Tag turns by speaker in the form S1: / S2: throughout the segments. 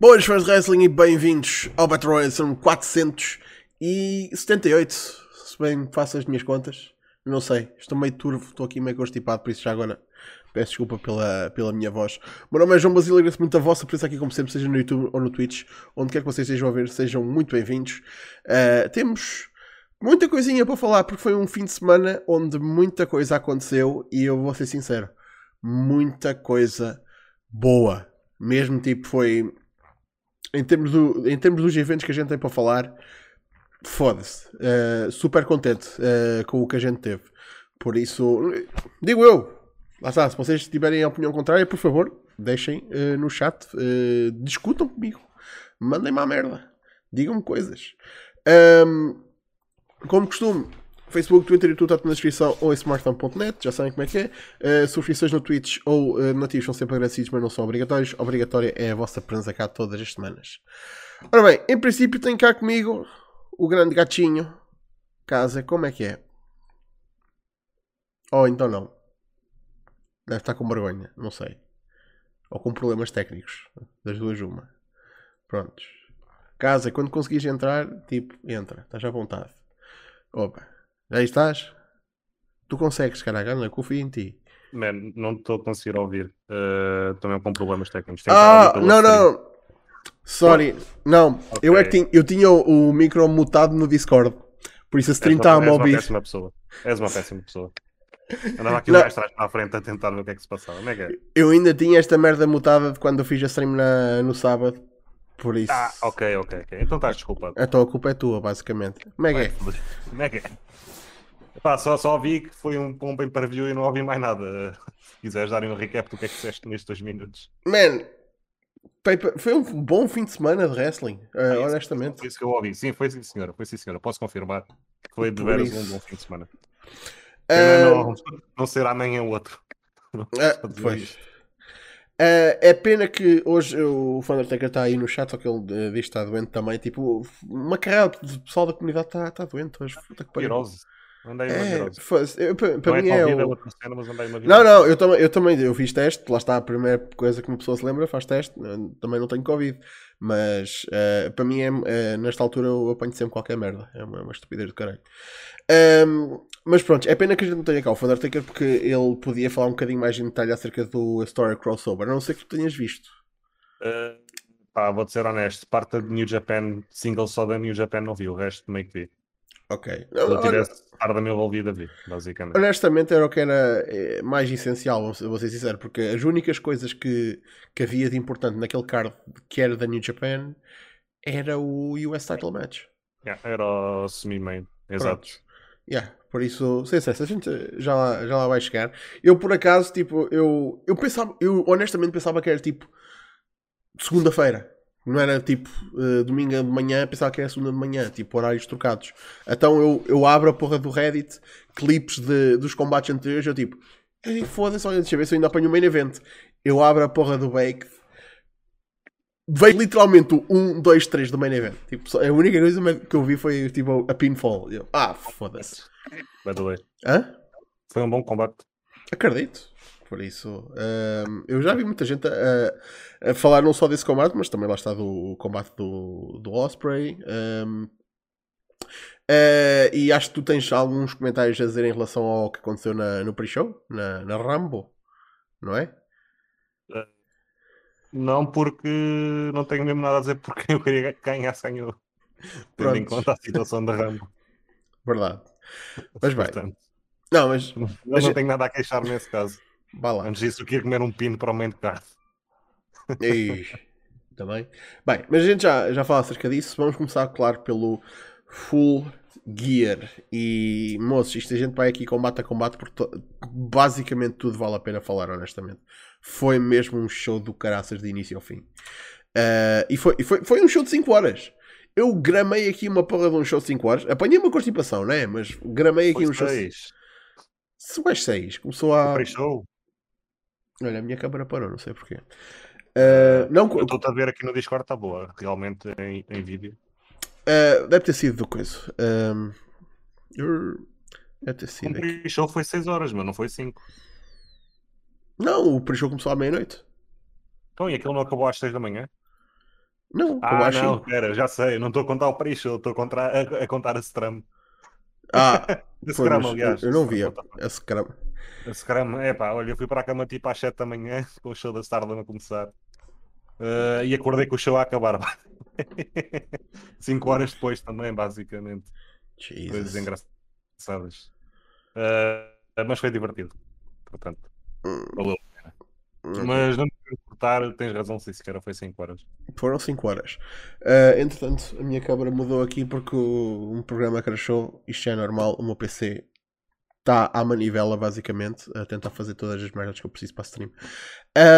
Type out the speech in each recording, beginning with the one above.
S1: Boas fãs de wrestling e bem-vindos ao Battle Royale, são 478, se bem faço as minhas contas, não sei, estou meio turvo, estou aqui meio constipado, por isso já agora peço desculpa pela, pela minha voz. O meu nome é João Basílio, agradeço muito a vossa presença aqui como sempre, seja no YouTube ou no Twitch, onde quer que vocês estejam a ver, sejam muito bem-vindos. Uh, temos muita coisinha para falar, porque foi um fim de semana onde muita coisa aconteceu e eu vou ser sincero, muita coisa boa. Mesmo tipo, foi em termos, do, em termos dos eventos que a gente tem para falar, foda-se. Uh, super contente uh, com o que a gente teve. Por isso, digo eu, lá está, se vocês tiverem a opinião contrária, por favor, deixem uh, no chat, discutam comigo, mandem-me a merda, digam-me coisas. Um, como costume, Facebook, Twitter e tudo está na descrição ou em smartphone.net, já sabem como é que é. Uh, subscrições no Twitch ou uh, nativos são sempre agradecidos, mas não são obrigatórios. Obrigatória é a vossa presença cá todas as semanas. Ora bem, em princípio tem cá comigo o grande gatinho. Casa, como é que é? Ou oh, então não. Deve estar com vergonha, não sei. Ou com problemas técnicos. Das duas, uma. Prontos. Casa, quando conseguires entrar, tipo, entra. Estás à vontade. Opa. Aí estás? Tu consegues, caraca, não é? Confio em ti.
S2: Man, não estou a conseguir ouvir. Uh, também com problemas técnicos.
S1: ah, não, não. Sorry. Não, okay. eu é que tinha, eu tinha o, o micro mutado no Discord. Por isso a stream está a ouvir.
S2: És uma péssima pessoa. És uma péssima pessoa. Andava aqui mais atrás para a frente a tentar ver o que é que se passava. Como é é?
S1: Eu ainda tinha esta merda mutada de quando eu fiz a stream na, no sábado. Por isso.
S2: Ah, ok, ok, ok. Então estás desculpado.
S1: Então a culpa é tua, basicamente. Como é
S2: Pá, só, só vi que foi um, bem para view e não ouvi mais nada. Se quiseres dar um recap do que é que disseste nestes dois minutos.
S1: Man, foi um bom fim de semana de wrestling, uh, honestamente.
S2: Foi isso que eu ouvi. Sim, foi sim, senhora. Foi sim, senhora. Posso confirmar. Foi de veras um bom fim de semana. Uh... Não, não ser amanhã outro.
S1: Uh, pois. Uh, é pena que hoje o Thundertaker está aí no chat, só que ele uh, diz que está doente também. Tipo, uma carreira de pessoal da comunidade está tá doente hoje. Puta que pariu.
S2: Andei é,
S1: para mim é, é o... cena, não, não, eu também, eu também eu fiz teste, lá está a primeira coisa que uma pessoa se lembra, faz teste, também não tenho Covid, mas uh, para mim é, uh, nesta altura eu apanho sempre qualquer merda, é uma, é uma estupidez do caralho. Um, mas pronto, é pena que a gente não tenha cá o Undertaker porque ele podia falar um bocadinho mais em detalhe acerca do Story Crossover, a não ser que tu tenhas visto.
S2: Uh, pá, vou-te ser honesto, parte da New Japan, single só da New Japan não vi, o resto meio que vi.
S1: Ok. Se
S2: eu tivesse par da minha envolvida, vi, basicamente.
S1: Honestamente, era o que era eh, mais essencial, vou ser sincero, porque as únicas coisas que, que havia de importante naquele card que era da New Japan era o US Title Match.
S2: Yeah, era o semi-main, exato.
S1: Yeah, por isso, sem a gente já lá, já lá vai chegar. Eu, por acaso, tipo, eu, eu pensava, eu honestamente pensava que era tipo segunda-feira. Não era tipo uh, domingo de manhã, pensava que era segunda de manhã, tipo horários trocados. Então eu, eu abro a porra do Reddit, clipes de, dos combates anteriores, eu tipo, foda-se, olha, deixa eu ver se eu ainda apanho o main event. Eu abro a porra do Baked, veio literalmente o 1, 2, 3 do main event. Tipo, a única coisa que eu vi foi tipo a pinfall. Eu, ah, foda-se.
S2: By the way.
S1: Hã?
S2: Foi um bom combate.
S1: Acredito. Por isso, um, eu já vi muita gente a, a, falar não só desse combate, mas também lá está do combate do, do Osprey. Um, uh, eh, e acho que tu tens alguns comentários a dizer em relação ao que aconteceu na, no pre-show, na, na Rambo, não é?
S2: Uh, não, porque não tenho mesmo nada a dizer porque eu queria que ganhasse ganhou. Tendo em conta a situação da Rambo.
S1: Verdade. Mas bem. Não, mas.
S2: Eu mas... não tenho nada a queixar nesse caso.
S1: Lá.
S2: Antes disso, eu queria comer um pino para o meio de carne.
S1: também. Bem, mas a gente já, já fala acerca disso. Vamos começar, claro, pelo Full Gear. E, moços, isto a gente vai aqui combate a combate porque basicamente tudo vale a pena falar, honestamente. Foi mesmo um show do caraças de início ao fim. Uh, e foi, foi, foi um show de 5 horas. Eu gramei aqui uma porra de um show de 5 horas. Apanhei uma constipação, né? Mas gramei aqui foi um show. Se mais 6, começou a.
S2: show?
S1: Olha, a minha câmera parou, não sei porquê. Uh, não...
S2: Estou a ver aqui no Discord, está boa, realmente em, em vídeo.
S1: Uh, deve ter sido do coisa. Um, deve ter sido.
S2: O pre-show foi 6 horas, mas não foi 5.
S1: Não, o pre-show começou à meia-noite.
S2: Então, e aquilo não acabou às 6 da manhã?
S1: Não,
S2: ah, não, pera, já sei, não estou a contar o pre-show, estou a, a, a, contar a Scrum.
S1: Ah, a Scrum, aliás. Eu não vi a, a Scrum.
S2: Scrum, é pá, olha, eu fui para a cama tipo às 7 da manhã, com o show da Stardom a começar. Uh, e acordei com o show a acabar. 5 horas depois também, basicamente. Jesus. Coisas engraçadas. Uh, mas foi divertido. Portanto, hum. valeu pena. Mas não me importar, tens razão, se sequer foi 5 horas.
S1: Foram 5 horas. Uh, entretanto, a minha câmera mudou aqui porque o, um programa crashou. Isto é normal. O meu PC está à manivela, basicamente, a tentar fazer todas as merdas que eu preciso para stream.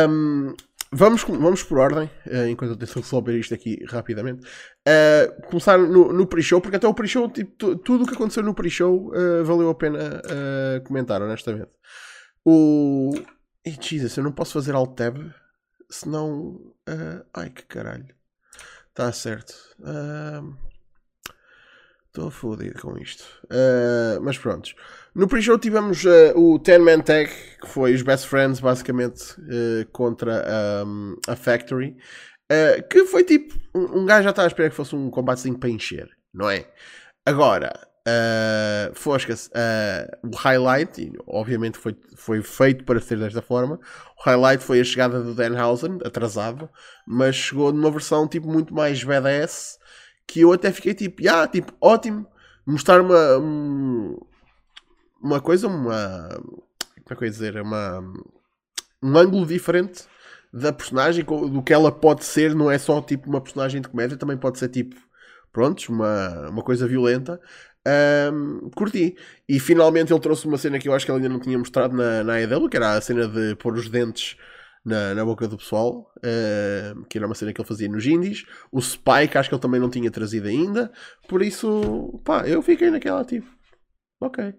S1: Um, vamos, vamos por ordem, uh, enquanto eu tento resolver isto aqui rapidamente. Uh, começar no, no pre-show, porque até o pre-show, tipo, tudo o que aconteceu no pre-show uh, valeu a pena comentar, honestamente. O. Ei, Jesus, eu não posso fazer alt tab, senão. ai que caralho. Está certo. Estou fodido com isto. mas pronto. No pre-show tivemos uh, o 10-man tag, que foi os best friends, basicamente, uh, contra um, a Factory. Uh, que foi tipo. Um, um gajo já estava a esperar que fosse um combatezinho para encher, não é? Agora, uh, Fosca-se, o highlight, e obviamente foi, foi feito para ser desta forma. O highlight foi a chegada do Danhausen, atrasado, mas chegou numa versão tipo muito mais badass. Que eu até fiquei tipo, yeah, tipo, ótimo, mostrar uma. Um, uma coisa, uma. Como é que eu ia dizer? Uma, um ângulo diferente da personagem, do que ela pode ser, não é só tipo uma personagem de comédia, também pode ser tipo, prontos, uma, uma coisa violenta. Um, curti. E finalmente ele trouxe uma cena que eu acho que ele ainda não tinha mostrado na, na AEW, que era a cena de pôr os dentes na, na boca do pessoal, uh, que era uma cena que ele fazia nos indies. O Spike acho que ele também não tinha trazido ainda. Por isso, pá, eu fiquei naquela tipo, ok.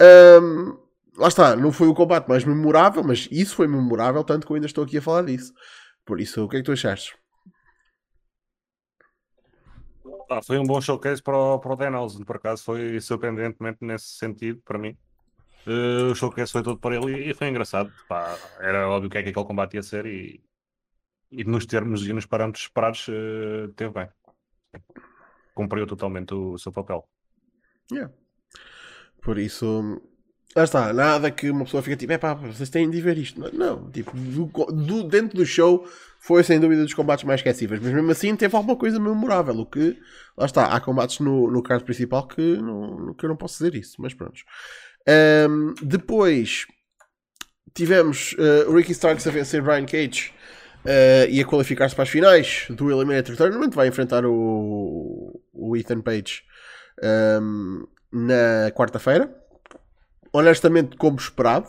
S1: Um, lá está, não foi o combate mais memorável, mas isso foi memorável, tanto que eu ainda estou aqui a falar disso. Por isso, o que é que tu achaste?
S2: Ah, foi um bom showcase para o, para o por acaso foi surpreendentemente nesse sentido para mim. Uh, o showcase foi todo para ele e, foi engraçado. Pá, era óbvio o que é que aquele combate ia ser e, e nos termos e nos parâmetros esperados uh, teve bem. Cumpriu totalmente o, seu papel.
S1: Yeah. Por isso, lá está, nada que uma pessoa fica tipo, é pá, vocês têm de ver isto. Não, não tipo, do, do, dentro do show foi sem dúvida dos combates mais esquecíveis, mas mesmo assim teve alguma coisa memorável. O que, lá está, há combates no, no card principal que, não, que eu não posso dizer isso, mas pronto. Um, depois tivemos uh, Ricky Starks a vencer Brian Cage uh, e a qualificar-se para as finais do Eliminator Tournament. Vai enfrentar o, o Ethan Page. Um, na quarta-feira. Honestamente, como esperado.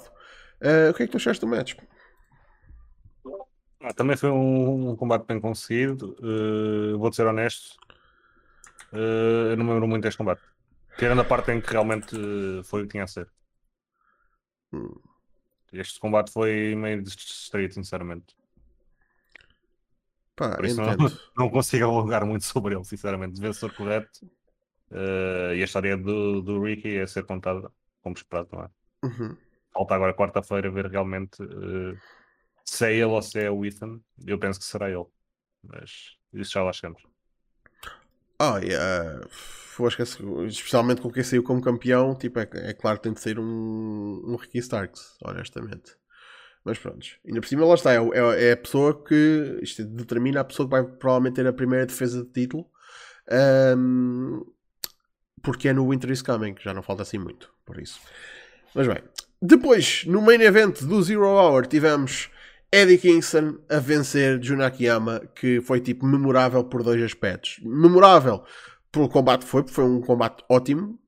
S1: Uh, o que é que tu achaste do match?
S2: Ah, também foi um, um, combate bem conseguido. Vou ser honesto. Eu não me lembro muito deste combate. Tirando a parte em que realmente foi o que tinha a ser. Hum. Este combate foi meio distraído, sinceramente.
S1: Pá,
S2: Por isso não, não, consigo alongar muito sobre ele, sinceramente. Ser correto. Uh, e a história do, do Ricky é ser contada como esperado, não é?
S1: Uhum.
S2: Falta agora quarta-feira ver realmente uh, se é ele ou se é o Ethan. Eu penso que será ele, mas isso já lá chegamos.
S1: Oh, yeah. Acho que, especialmente com quem saiu como campeão, tipo, é, é claro que tem de ser um, um Ricky Starks, honestamente. Mas pronto, ainda por cima lá está, é, é, é a pessoa que isto determina a pessoa que vai provavelmente ter a primeira defesa de título. Um, porque é no Winter is Coming, que já não falta assim muito, por isso. Mas bem, depois, no main event do Zero Hour, tivemos Eddie Kingston a vencer Junakiyama, que foi tipo memorável por dois aspectos. Memorável pelo combate foi, porque foi um combate ótimo.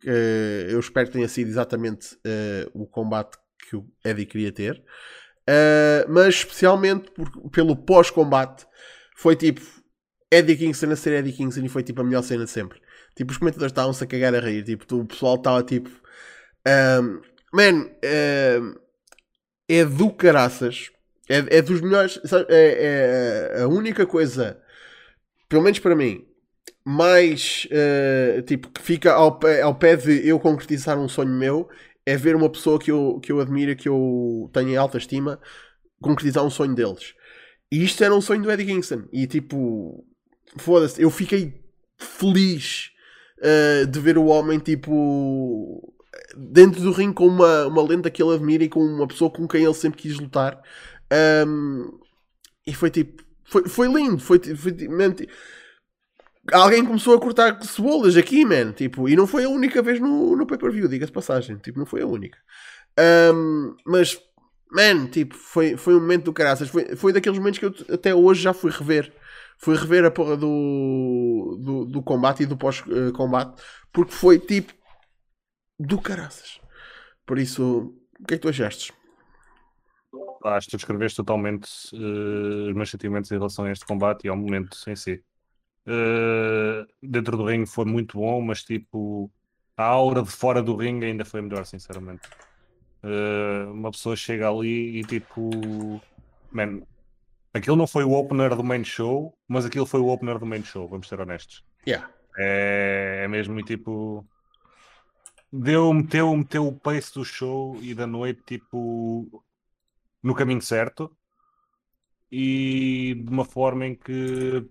S1: eu espero que tenha sido exatamente uh, o combate que o Eddie queria ter. Uh, mas especialmente por, pelo pós-combate, foi tipo Eddie Kingston a ser Eddie Kingston e foi tipo a melhor cena de sempre. Tipo, os comentadores estavam-se a cagar a rir. Tipo, o pessoal estava tipo. Um, man, um, é do caraças. É, é dos melhores. Sabe, é, é, a única coisa, pelo menos para mim, mais uh, tipo que fica ao pé, ao pé de eu concretizar um sonho meu é ver uma pessoa que eu, que eu admiro, que eu tenho em alta estima, concretizar um sonho deles. E isto era um sonho do Eddie Kingston. E tipo, foda-se, eu fiquei feliz uh, de ver o homem, tipo, dentro do ringue com uma, uma lenda que ele admira e com uma pessoa com quem ele sempre quis lutar. Um, e foi tipo, foi, foi lindo, foi, foi man, alguém começou a cortar cebolas aqui, man, tipo, e não foi a única vez no, no pay-per-view, diga-se passagem, tipo, não foi a única. Um, mas, man, tipo, foi, foi um momento do caraças, foi, foi daqueles momentos que eu até hoje já fui rever. Fui rever a porra do, do, do combate e do pós-combate, porque foi tipo do caraças. Por isso, o que é que tu achaste?
S2: Acho que tu descreveste totalmente uh, os meus sentimentos em relação a este combate e ao momento em si. Uh, dentro do ringue foi muito bom, mas tipo, a aura de fora do ringue ainda foi melhor, sinceramente. Uh, uma pessoa chega ali e tipo, man, aquilo não foi o opener do main show, mas aquilo foi o opener do main show, vamos ser honestos.
S1: Yeah.
S2: É, é mesmo tipo, deu, meteu, meteu o pace do show e da noite tipo no caminho certo e de uma forma em que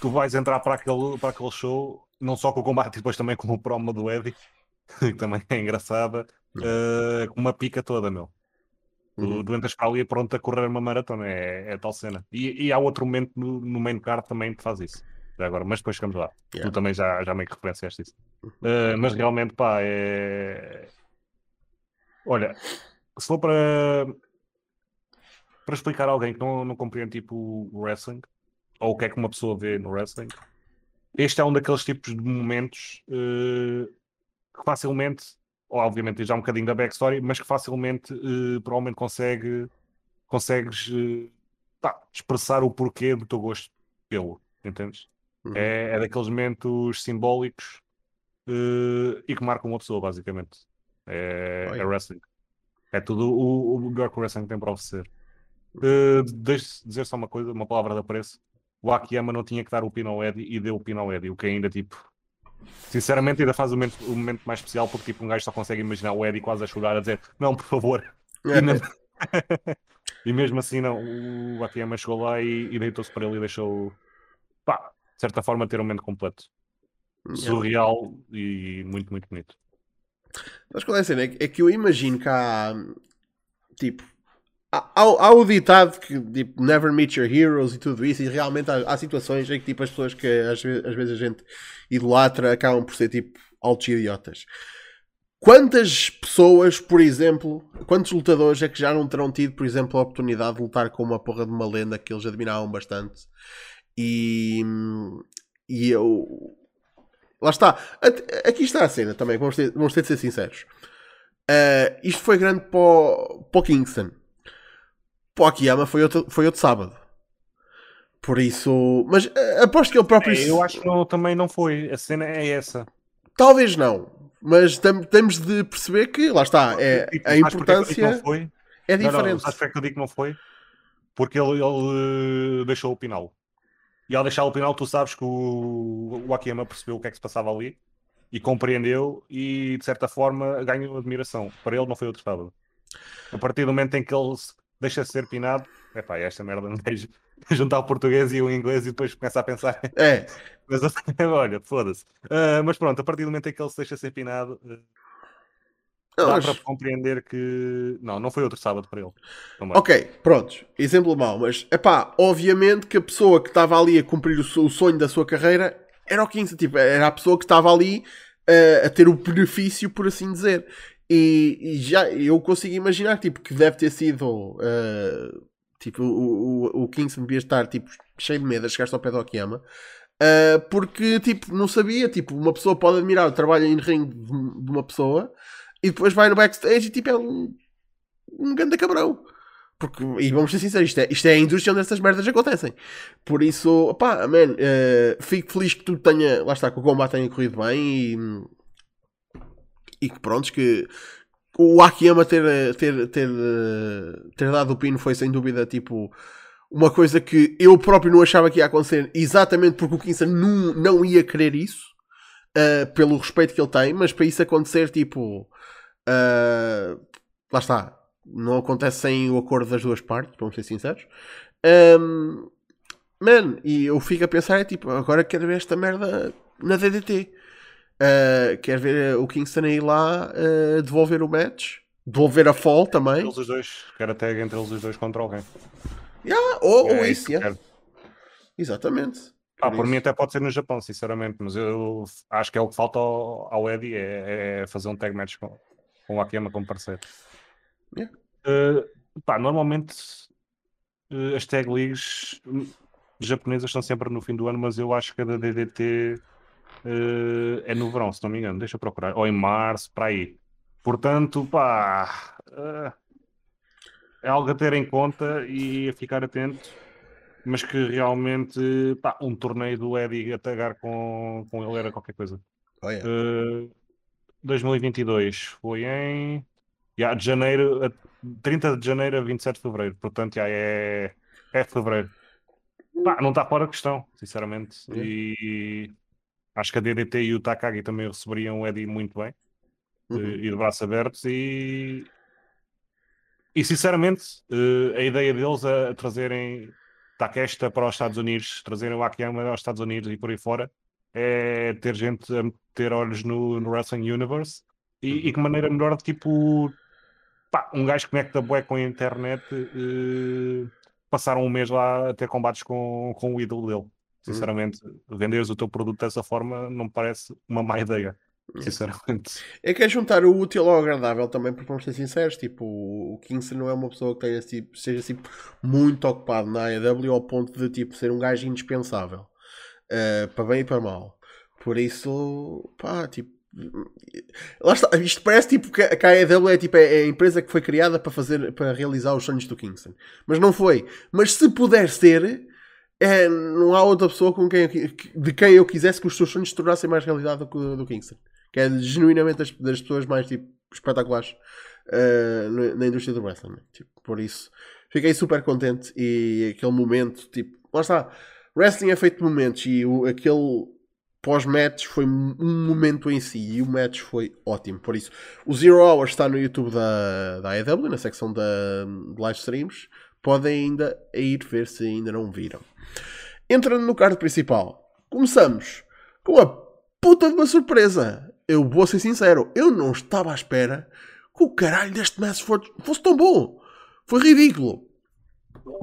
S2: tu vais entrar para aquele, para aquele show, não só com o combate, depois também com o promo do Eddie, que também é engraçada, uh, com uma pica toda, meu. Uhum. Tu, entras para ali pronto a correr uma maratona, é, é tal cena. E, e, há outro momento no, no main card também que faz isso. Já agora, mas depois chegamos lá. Yeah. Tu também já, já meio que referenciaste isso. Uh, mas realmente, pá, é. Olha, se for para, para explicar a alguém que não, não compreende tipo o wrestling, ou o que é que uma pessoa vê no wrestling, este é um daqueles tipos de momentos uh, que facilmente, ou obviamente já um bocadinho da backstory, mas que facilmente uh, provavelmente consegue, consegues uh, expressar o porquê do teu gosto pelo, entendes? Uhum. É, é, daqueles momentos simbólicos e que marcam uma pessoa, basicamente. É, é wrestling. É tudo o, o melhor que o wrestling tem para oferecer. Uh, Deixe-me dizer só uma coisa, uma palavra de apreço o Akiyama não tinha que dar o pino ao Eddie e deu o pino ao Eddie, o que ainda tipo. Sinceramente, ainda faz o momento, o momento mais especial porque tipo, um gajo só consegue imaginar o Eddie quase a chorar a dizer não, por favor. E, não... e mesmo assim, não, o Akiyama chegou lá e, e deitou-se para ele e deixou, pá, de certa forma, ter um momento completo. Surreal e muito, muito bonito.
S1: Mas qual é a cena? É que eu imagino que há tipo há, o ditado que tipo, never meet your heroes e tudo isso, e realmente há, há situações em que tipo, as pessoas que às vezes, às vezes a gente idolatra acabam por ser tipo altos idiotas. Quantas pessoas, por exemplo, quantos lutadores é que já não terão tido, por exemplo, a oportunidade de lutar com uma porra de uma lenda que eles admiravam bastante? E, e eu. Lá está. Aqui está a cena também, vamos ter, vamos ter de ser sinceros. Uh, isto foi grande para o, para o Kingston. Pokiyama foi outro, foi outro sábado. Por isso. Mas uh, aposto que ele próprio.
S2: É, eu acho que não, também não foi. A cena é essa.
S1: Talvez não. Mas tam, temos de perceber que, lá está, é, a importância é diferente.
S2: Acho que eu digo que não foi? Porque ele, ele deixou o pinal. E ao deixar o pinal, tu sabes que o, o Akiyama percebeu o que é que se passava ali e compreendeu e de certa forma ganhou admiração. Para ele não foi outro sábado. A partir do momento em que ele deixa de ser pinado. É pá, esta merda não deixa juntar o português e o inglês e depois começa a pensar.
S1: É.
S2: mas olha, foda-se. Uh, mas pronto, a partir do momento em que ele se deixa ser pinado, uh, dá mas... para compreender que. Não, não foi outro sábado para ele.
S1: Também. Ok, pronto. Exemplo mau, mas é pá, obviamente que a pessoa que estava ali a cumprir o sonho da sua carreira era o 15, tipo, era a pessoa que estava ali uh, a ter o benefício, por assim dizer. E, já eu consigo imaginar tipo, que deve ter sido uh, tipo, o, o, o Kingston devia estar tipo, cheio de medo a chegar ao pé do Okiyama. Uh, porque tipo, não sabia, tipo, uma pessoa pode admirar o trabalho em ring de, uma pessoa e depois vai no backstage e tipo é um, um grande cabrão. Porque, e vamos ser sinceros, isto é, isto é a indústria onde essas merdas acontecem. Por isso, pá, man, uh, fico feliz que tu tenha, lá está, que o combate tenha corrido bem e e que pronto, que o Akiyama ter, ter, ter, ter dado o pino foi sem dúvida tipo uma coisa que eu próprio não achava que ia acontecer, exatamente porque o Kingston não, não ia querer isso, uh, pelo respeito que ele tem, mas para isso acontecer, tipo, uh, lá está, não acontece sem o acordo das duas partes, vamos ser sinceros. Um, Man, e eu fico a pensar, é tipo, agora quero ver esta merda na DDT. Uh, quero ver o Kingston aí lá uh, devolver o match, devolver a fall também.
S2: Eles os dois, quero até entre eles os dois contra alguém.
S1: Yeah, ou,
S2: É
S1: ou
S2: isso que
S1: yeah. Exatamente.
S2: Ah, por mim até pode ser no Japão, sinceramente, mas eu acho que é o que falta ao, ao Eddie é, é fazer um tag match com, com o Akiyama como parceiro.
S1: Yeah.
S2: Eh, pá, normalmente eh, as tag leagues hum, japonesas estão sempre no fim do ano, mas eu acho que a da DDT eh, é no verão, se não me engano, deixa eu procurar, ou em março, para aí. Portanto, pá, eh, é algo a ter em conta e a ficar atento mas que realmente pá, um torneio do Eddie a tagar com, com ele era qualquer coisa.
S1: Oh, yeah.
S2: Uh, 2022 foi em yeah, de janeiro, a 30 de janeiro a 27 de fevereiro, portanto já é, é fevereiro. Pá, não está fora de questão, sinceramente.
S1: Yeah.
S2: E acho que a DDT e o Takagi também receberiam o Eddie muito bem
S1: Uhum.
S2: e de braços abertos e e sinceramente eh, a ideia deles a, a trazerem Takeshita para os Estados Unidos, trazerem o Akiyama aos Estados Unidos e por aí fora é ter gente a meter olhos no, no Wrestling Universe e, e que maneira melhor de tipo pá, um gajo que conecta bué com a internet eh, passar um mês lá a ter combates com, com o ídolo dele sinceramente, venderes o teu produto dessa forma não me parece uma má ideia sinceramente
S1: É que é juntar o útil ao agradável também, porque vamos ser sinceros, tipo, o Kingston não é uma pessoa que tenha, tipo, seja tipo, muito ocupado na AEW ao ponto de tipo, ser um gajo indispensável, eh, para bem e para mal. Por isso, pá, tipo, lá está, isto parece tipo que a AEW é, tipo, é a empresa que foi criada para fazer, para realizar os sonhos do Kingston, mas não foi. Mas se puder ser, é, não há outra pessoa com quem, de quem eu quisesse que os seus sonhos se tornassem mais realidade do que o do Kingston. Que é genuinamente das, das pessoas mais tipo, espetaculares eh, na, indústria do wrestling. né? Tipo, por isso, fiquei super contente e aquele momento, tipo, lá está. Wrestling é feito de momentos e o, aquele pós-match foi um um momento em si e o match foi ótimo. Por isso, o Zero Hour está no YouTube da, da AEW, na secção da, de live streams. Podem ainda ir ver se ainda não viram. Entrando no card principal, começamos com a puta de uma surpresa. Eu vou ser sincero, eu não estava à espera que o caralho deste match fosse, tão bom. Foi ridículo.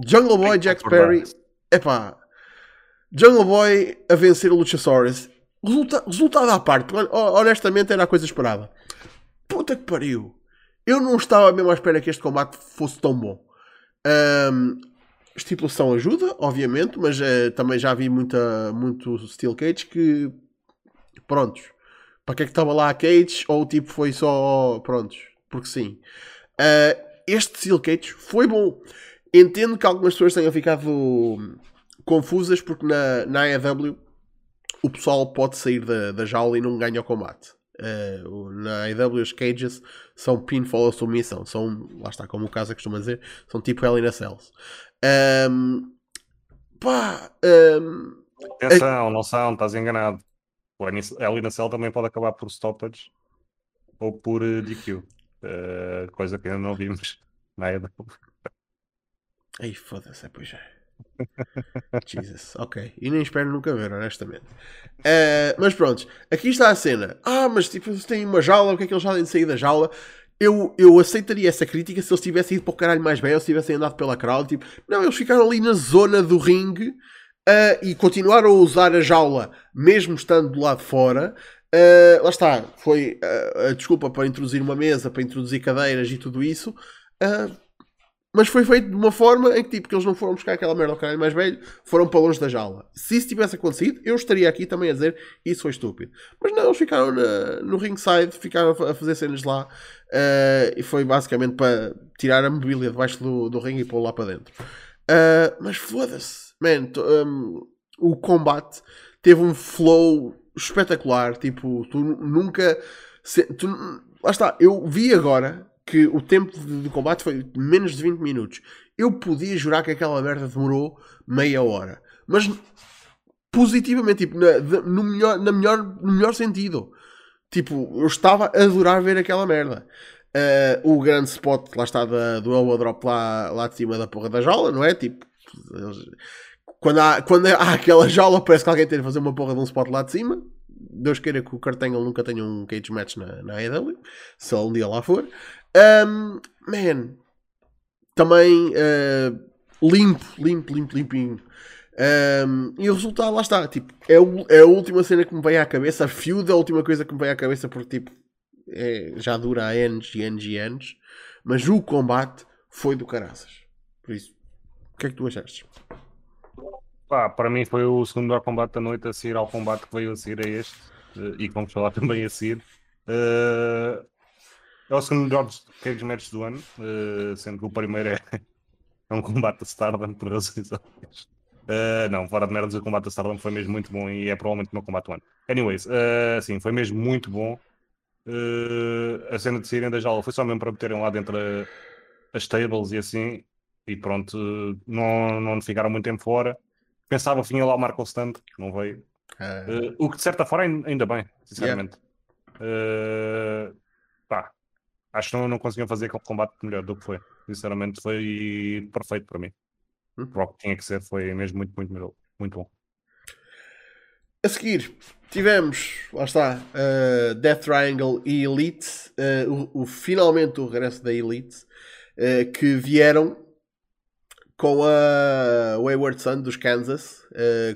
S1: Jungle Boy, Jack Perry, epá, Jungle Boy a vencer o Luchasaurus. Resulta, resultado à parte, hon- honestamente era a coisa esperada. Puta que pariu. Eu não estava mesmo à espera que este combate fosse tão bom. Ahm, estipulação ajuda, obviamente, mas eh, também já vi muita, muito Steel Cage que prontos. Para que é que estava lá a Cage? Ou tipo foi só prontos? Porque sim. Ah, este Steel Cage foi bom. Entendo que algumas pessoas tenham ficado confusas porque na, na AEW o pessoal pode sair da, da jaula e não ganha o combate. O- na AEW os cages são pinfall ou submissão. São, lá está, como o caso costuma dizer, são tipo Hell in a Cells. Ahm, pá, ahm,
S2: Atenção, não são, estás enganado. O Hell in a Cell também pode acabar por stoppage ou por eh, DQ. Eh, coisa que ainda não vimos na EDA.
S1: Ai, foda-se, é, pois já. Jesus, ok. E nem espero nunca ver, honestamente. Eh, mas pronto, aqui está a cena. Ah, mas tipo, eles têm uma jaula, o que é que eles têm de sair da jaula? Eu, eu aceitaria essa crítica se eles tivessem ido para o caralho mais bem ou se tivessem andado pela crowd. Tipo, não, eles ficaram ali na zona do ringue eh, e continuaram a usar a jaula, mesmo estando do lado fora. Eh, lá está, foi a desculpa para introduzir uma mesa, para introduzir cadeiras e tudo isso. Eh, mas foi feito de uma forma em que, tipo, que eles não foram buscar aquela merda ao caralho mais velho, foram para longe da jaula. Se isso tivesse acontecido, eu estaria aqui também a dizer isso foi estúpido. Mas não, eles ficaram na- no ringside, ficaram a fa- a fazer cenas lá, eh, e foi basicamente para tirar a mobília debaixo do, do ringue e pô-lo lá para dentro. Eh, mas foda-se, man, um, o combate teve um flow espetacular, tipo, tu nu- nunca... se- tu- lá está, eu vi agora que o tempo de, de combate foi menos de 20 minutos. Eu podia jurar que aquela merda demorou meia hora. Mas positivamente, tipo, na, de- no, melhor, na melhor, no melhor sentido. Tipo, eu estava a adorar ver aquela merda. Ah, o grande spot, lá está, da, do elbow drop lá, lá de cima da porra da jaula, não é? Tipo, eles- quando há, quando há aquela jaula, parece que alguém tem de fazer uma porra de um spot lá de cima. Deus queira que o Cartangle nunca tenha um cage match na, na AEW, se ele um dia lá for. Um, man, também uh, limpo, limpo, limpo, limpinho. Um, e o resultado lá está. Tipo, é, o, é a última cena que me veio à cabeça. A feud é a última coisa que me veio à cabeça porque tipo, é, já dura há anos e anos e anos. Mas o combate foi do caraças. Por isso, o que é que tu achaste?
S2: Pá, para mim foi o segundo melhor combate da noite a seguir ao combate que veio a seguir a este. Uh, e vamos falar também a seguir. Uh, é o segundo melhor cage match do ano, uh, sendo que o primeiro é, é um combate de Stardom por razões. Uh, não, fora de merdas, o combate da Stardom foi mesmo muito bom e é provavelmente o meu combate do ano. Anyways, uh, sim, foi mesmo muito bom. Uh, a cena de saírem da jaula foi só mesmo para meterem lá dentro a, as tables e assim, e pronto, não, não ficaram muito tempo fora. Pensava que vinha lá o Marco Stand, não veio. O que de certa forma ainda bem, sinceramente. Yeah. pá, acho que não, não conseguiam fazer o combate melhor do que foi. Sinceramente, foi perfeito para mim. Hum? O que tinha que ser, foi mesmo muito, muito, muito bom.
S1: A seguir, tivemos, lá está, uh, Death Triangle e Elite, uh, o, o, finalmente o regresso da Elite, uh, que vieram com a Wayward Sun dos Kansas,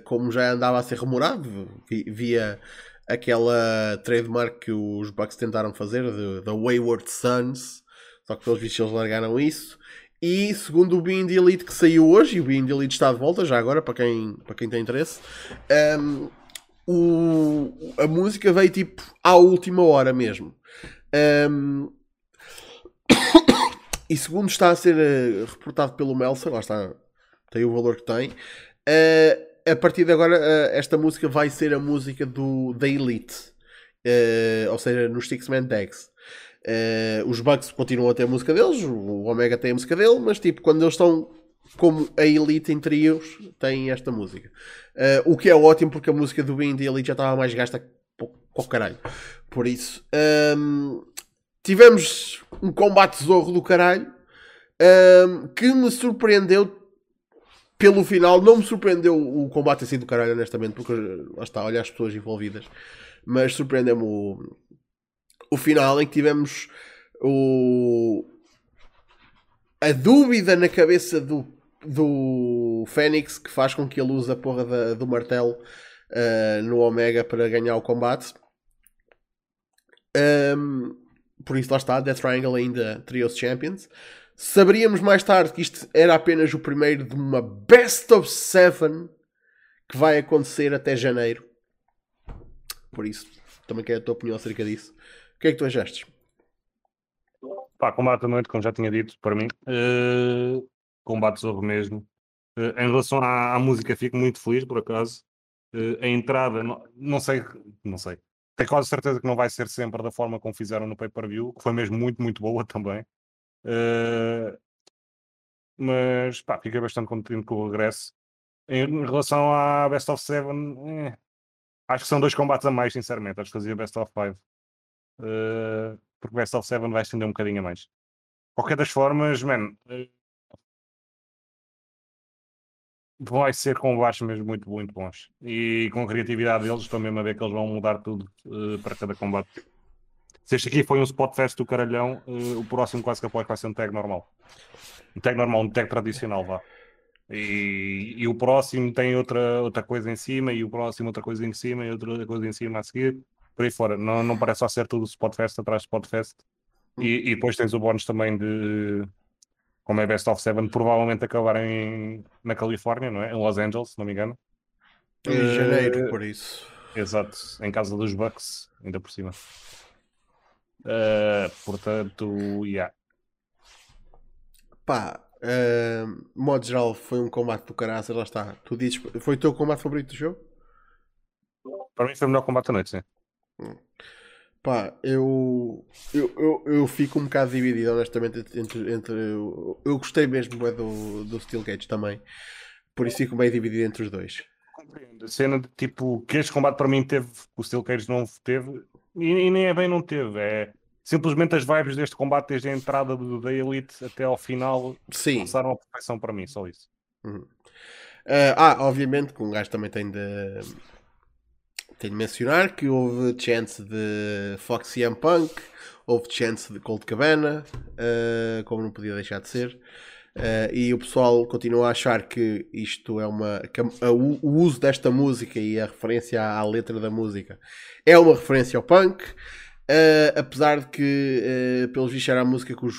S1: como já andava a ser rumorado, via aquela trademark que os Bucks tentaram fazer, da Wayward Suns, só que pelos bichos eles largaram isso. E segundo o Being Elite que saiu hoje, e o Being Elite está de volta já agora, para quem, para quem tem interesse, um, o, a música veio tipo à última hora mesmo. Um, e segundo está a ser uh, reportado pelo Melser, lá está, tem o valor que tem. Uh, a partir de agora, uh, esta música vai ser a música do, da Elite, ou seja, nos Six Man Tags. Uh, os Bucks continuam a ter a música deles, o Omega tem a música dele, mas tipo, quando eles estão como a Elite em trios, têm esta música. Uh, o que é ótimo porque a música do Bean de Elite já estava mais gasta com o caralho. Por isso, um, ehm, tivemos um combate zorro do caralho um, ehm, que me surpreendeu pelo final. Não me surpreendeu o combate assim do caralho, honestamente, porque lá está, olha as pessoas envolvidas, mas surpreendeu-me o o final em que tivemos o, a dúvida na cabeça do, do Fênix que faz com que ele use a porra da, do martelo uh, no Omega para ganhar o combate. Um, por isso lá está, Death Triangle ainda Trios Champions. Saberíamos mais tarde que isto era apenas o primeiro de uma Best of Seven que vai acontecer até janeiro. Por isso, também quero a tua opinião acerca disso. O que é que tu achaste?
S2: Pá, combate à noite, como já tinha dito, para mim. Uh, combate zorro mesmo. Uh, em relação à, à, música, fico muito feliz, por acaso. Uh, a entrada, não, não, sei, não sei. Tenho quase certeza que não vai ser sempre da forma como fizeram no pay-per-view, que foi mesmo muito, muito boa também. Uh, mas, pá, fiquei bastante contente com o regresso. Em, relação à Best of Seven, eh, acho que são dois combates a mais, sinceramente. Acho que fazia Best of Five. Uh, porque Best of Seven vai estender um bocadinho a mais. Qualquer das formas, man, uh, vai ser com baixos mesmo muito, muito bons. E com a criatividade deles, estou mesmo a ver que eles vão mudar tudo uh, para cada combate. Se este aqui foi um spot fest do caralhão, uh, o próximo quase que após vai ser um tag normal. Um tag normal, um tag tradicional, vá. E, e, o próximo tem outra, outra coisa em cima, e o próximo outra coisa em cima, e outra coisa em cima a seguir por aí fora. Não, não parece só ser tudo Spotfest atrás de Spotfest. E, e depois tens o bónus também de, como é Best of Seven, provavelmente acabarem na Califórnia, não é? Em Los Angeles, se não me engano.
S1: Em janeiro, uh, por isso.
S2: Exato, em casa dos Bucks, ainda por cima. Uh, portanto, yeah.
S1: Pá, uh, modo geral, foi um combate do caraças, lá está. Tu dizes, foi o teu combate favorito do jogo?
S2: Para mim foi o melhor combate da noite, sim.
S1: Pá, eu, eu, eu, eu, fico um bocado dividido, honestamente, entre. entre eu, eu gostei mesmo do, do Steel Cage também, por isso fico bem dividido entre os dois.
S2: Compreendo. A cena de tipo que este combate para mim teve, o Steel Cage não teve, e, e, nem é bem não teve, é simplesmente as vibes deste combate, desde a entrada do, da Elite até ao final,
S1: Sim.
S2: passaram a perfeição para mim, só isso.
S1: Uhum. Uh, ah, obviamente que um gajo também tem de, tem de mencionar que houve chance de Fox M Punk, houve chance de Cold Cabana, uh, como não podia deixar de ser. Uh, e o pessoal continua a achar que isto é uma. A, o, o, uso desta música e a referência à, à, letra da música é uma referência ao punk, uh, apesar de que, uh, pelos vistos, era a música que os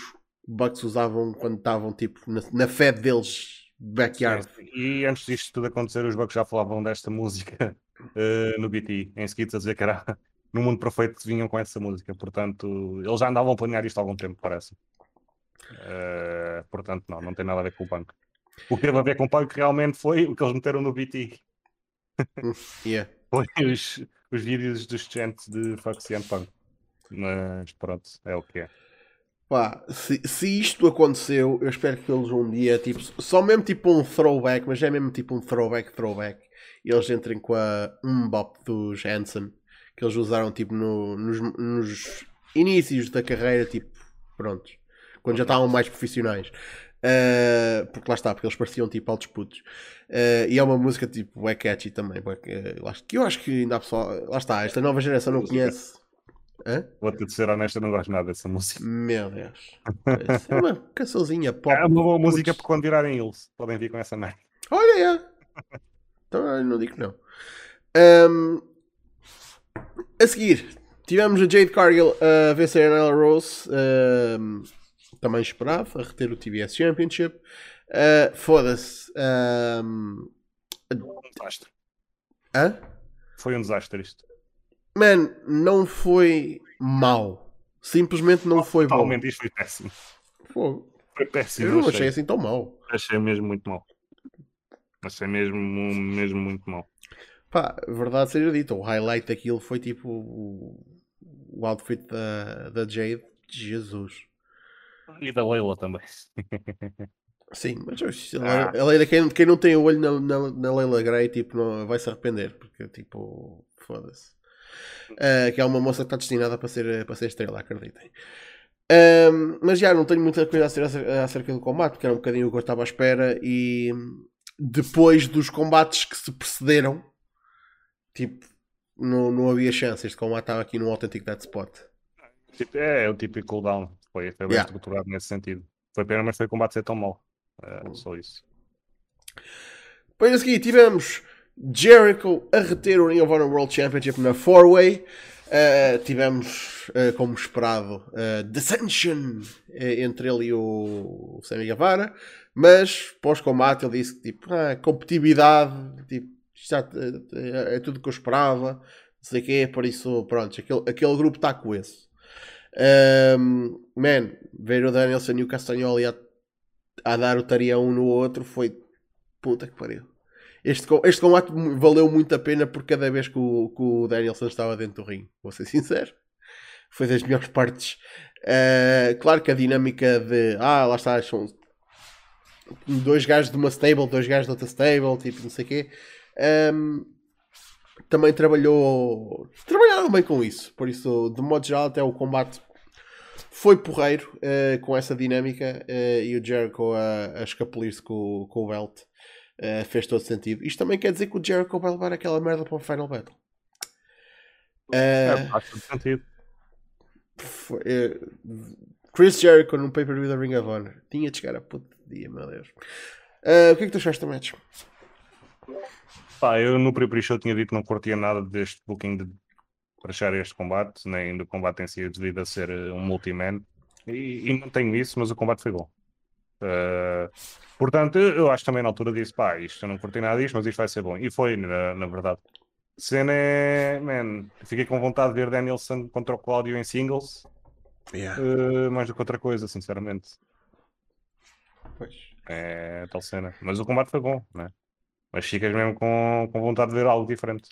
S1: Bucks usavam quando estavam tipo na, na fé deles, backyard.
S2: E antes disto tudo acontecer, os Bucks já falavam desta música no BT, em seguida a dizer que era no mundo perfeito que vinham com essa música, portanto, eles já andavam a planear isto há algum tempo, parece. Uh, portanto, não, não tem nada a ver com o punk. O que teve a ver com o punk realmente foi o que eles meteram no BT.
S1: yeah.
S2: Foi os, os vídeos dos chants de Foxy and Punk. Mas pronto, é o que é.
S1: Pá, se, se isto aconteceu, eu espero que eles um dia, tipo, só mesmo tipo um throwback, mas é mesmo tipo um throwback, throwback, eles entrem com a Mbop dos Hanson, que eles usaram tipo no, nos, nos inícios da carreira, tipo, prontos quando já estavam mais profissionais. Uh, porque lá está, porque eles pareciam tipo altos putos. Uh, e é uma música tipo é catchy também. Que eu acho que ainda há pessoal. Lá está, esta nova geração não conhece.
S2: Vou-te dizer honesto, eu não gosto nada dessa música.
S1: Meu Deus. é uma cançãozinha pop.
S2: É uma boa música para quando virarem eles. Podem vir com essa merda.
S1: Olha, é. Então não digo não. Um, a seguir, tivemos a Jade Cargill a vencer a Nella Rose. Um, também esperava, a reter o TBS Championship. Uh, Foda-se. Um...
S2: um desastre.
S1: Hã?
S2: Foi um desastre isto.
S1: Man, não foi mau. Simplesmente não foi bom.
S2: Totalmente, isto foi péssimo.
S1: Foi,
S2: foi péssimo.
S1: Eu não achei, achei assim tão mau.
S2: Achei mesmo muito mau. Achei mesmo, mesmo muito mau.
S1: Pá, verdade seja dita, o highlight daquilo foi tipo o, o outfit da, da Jade. Jesus.
S2: E da Leila também.
S1: Sim, mas ah. a Leila, quem, quem não tem o olho na, na, na Leila Grey, tipo, não, vai se arrepender, porque, tipo, foda-se. Uh, que é uma moça que está destinada para ser, para ser estrela, acreditem. Um, mas já não tenho muita coisa a dizer acerca do combate, porque era um bocadinho o que eu estava à espera. E depois dos combates que se precederam, tipo, não, não havia chance. Este combate estava aqui no Authentic Dead Spot.
S2: Tipo, é, é o típico cooldown. Foi, foi bem yeah. estruturado nesse sentido. Foi pena, mas foi o combate ser tão mau. Uh, só isso.
S1: Depois a seguir tivemos Jericho a reter o Ring of Honor World Championship na 4-Way. Uh, tivemos, uh, como esperado, uh, dissension entre ele e o, o Sammy Guevara, mas pós-combate ele disse que tipo, ah, competitividade, tipo, já, é, é tudo que eu esperava, não sei o quê, por isso, pronto, aquele, aquele grupo está com esse. Um, man, ver o Danielson e o Castagnoli a, a dar o taria um no outro foi puta que pariu. Este, este combate valeu muito a pena por cada vez que o, que o Danielson estava dentro do ringue, vou ser sincero. Foi das melhores partes. Uh, claro que a dinâmica de ah, lá está, são dois gajos de uma stable, dois gajos de outra stable, tipo, não sei o quê. Um, também trabalhou trabalharam bem com isso. Por isso, de modo geral, até o combate foi porreiro uh, com essa dinâmica uh, e o Jericho a, a escapulir-se com, com o belt uh, fez todo sentido. Isto também quer dizer que o Jericho vai levar aquela merda para o Final Battle.
S2: é, faz todo sentido.
S1: Foi, Chris Jericho no pay-per-view da Ring of Honor tinha de chegar a puto dia, meu Deus. o que é que tu achaste do match?
S2: Pá, eu no pre-show tinha dito que não curtia nada deste booking de para achar este combate, nem do combate em si, devido a ser eh, um multiman. E, e não tenho isso, mas o combate foi bom. Uh, portanto, eu acho também na altura disse, pá, isto eu não curti nada disto, mas isto vai ser bom. E foi, na, na verdade. Cena é, man, fiquei com vontade de ver Danielson contra o Claudio em singles.
S1: Yeah.
S2: Uh, mais do que outra coisa, sinceramente.
S1: Pois.
S2: É tal cena. Mas o combate foi bom, né? Mas ficas mesmo com, com vontade de ver algo diferente.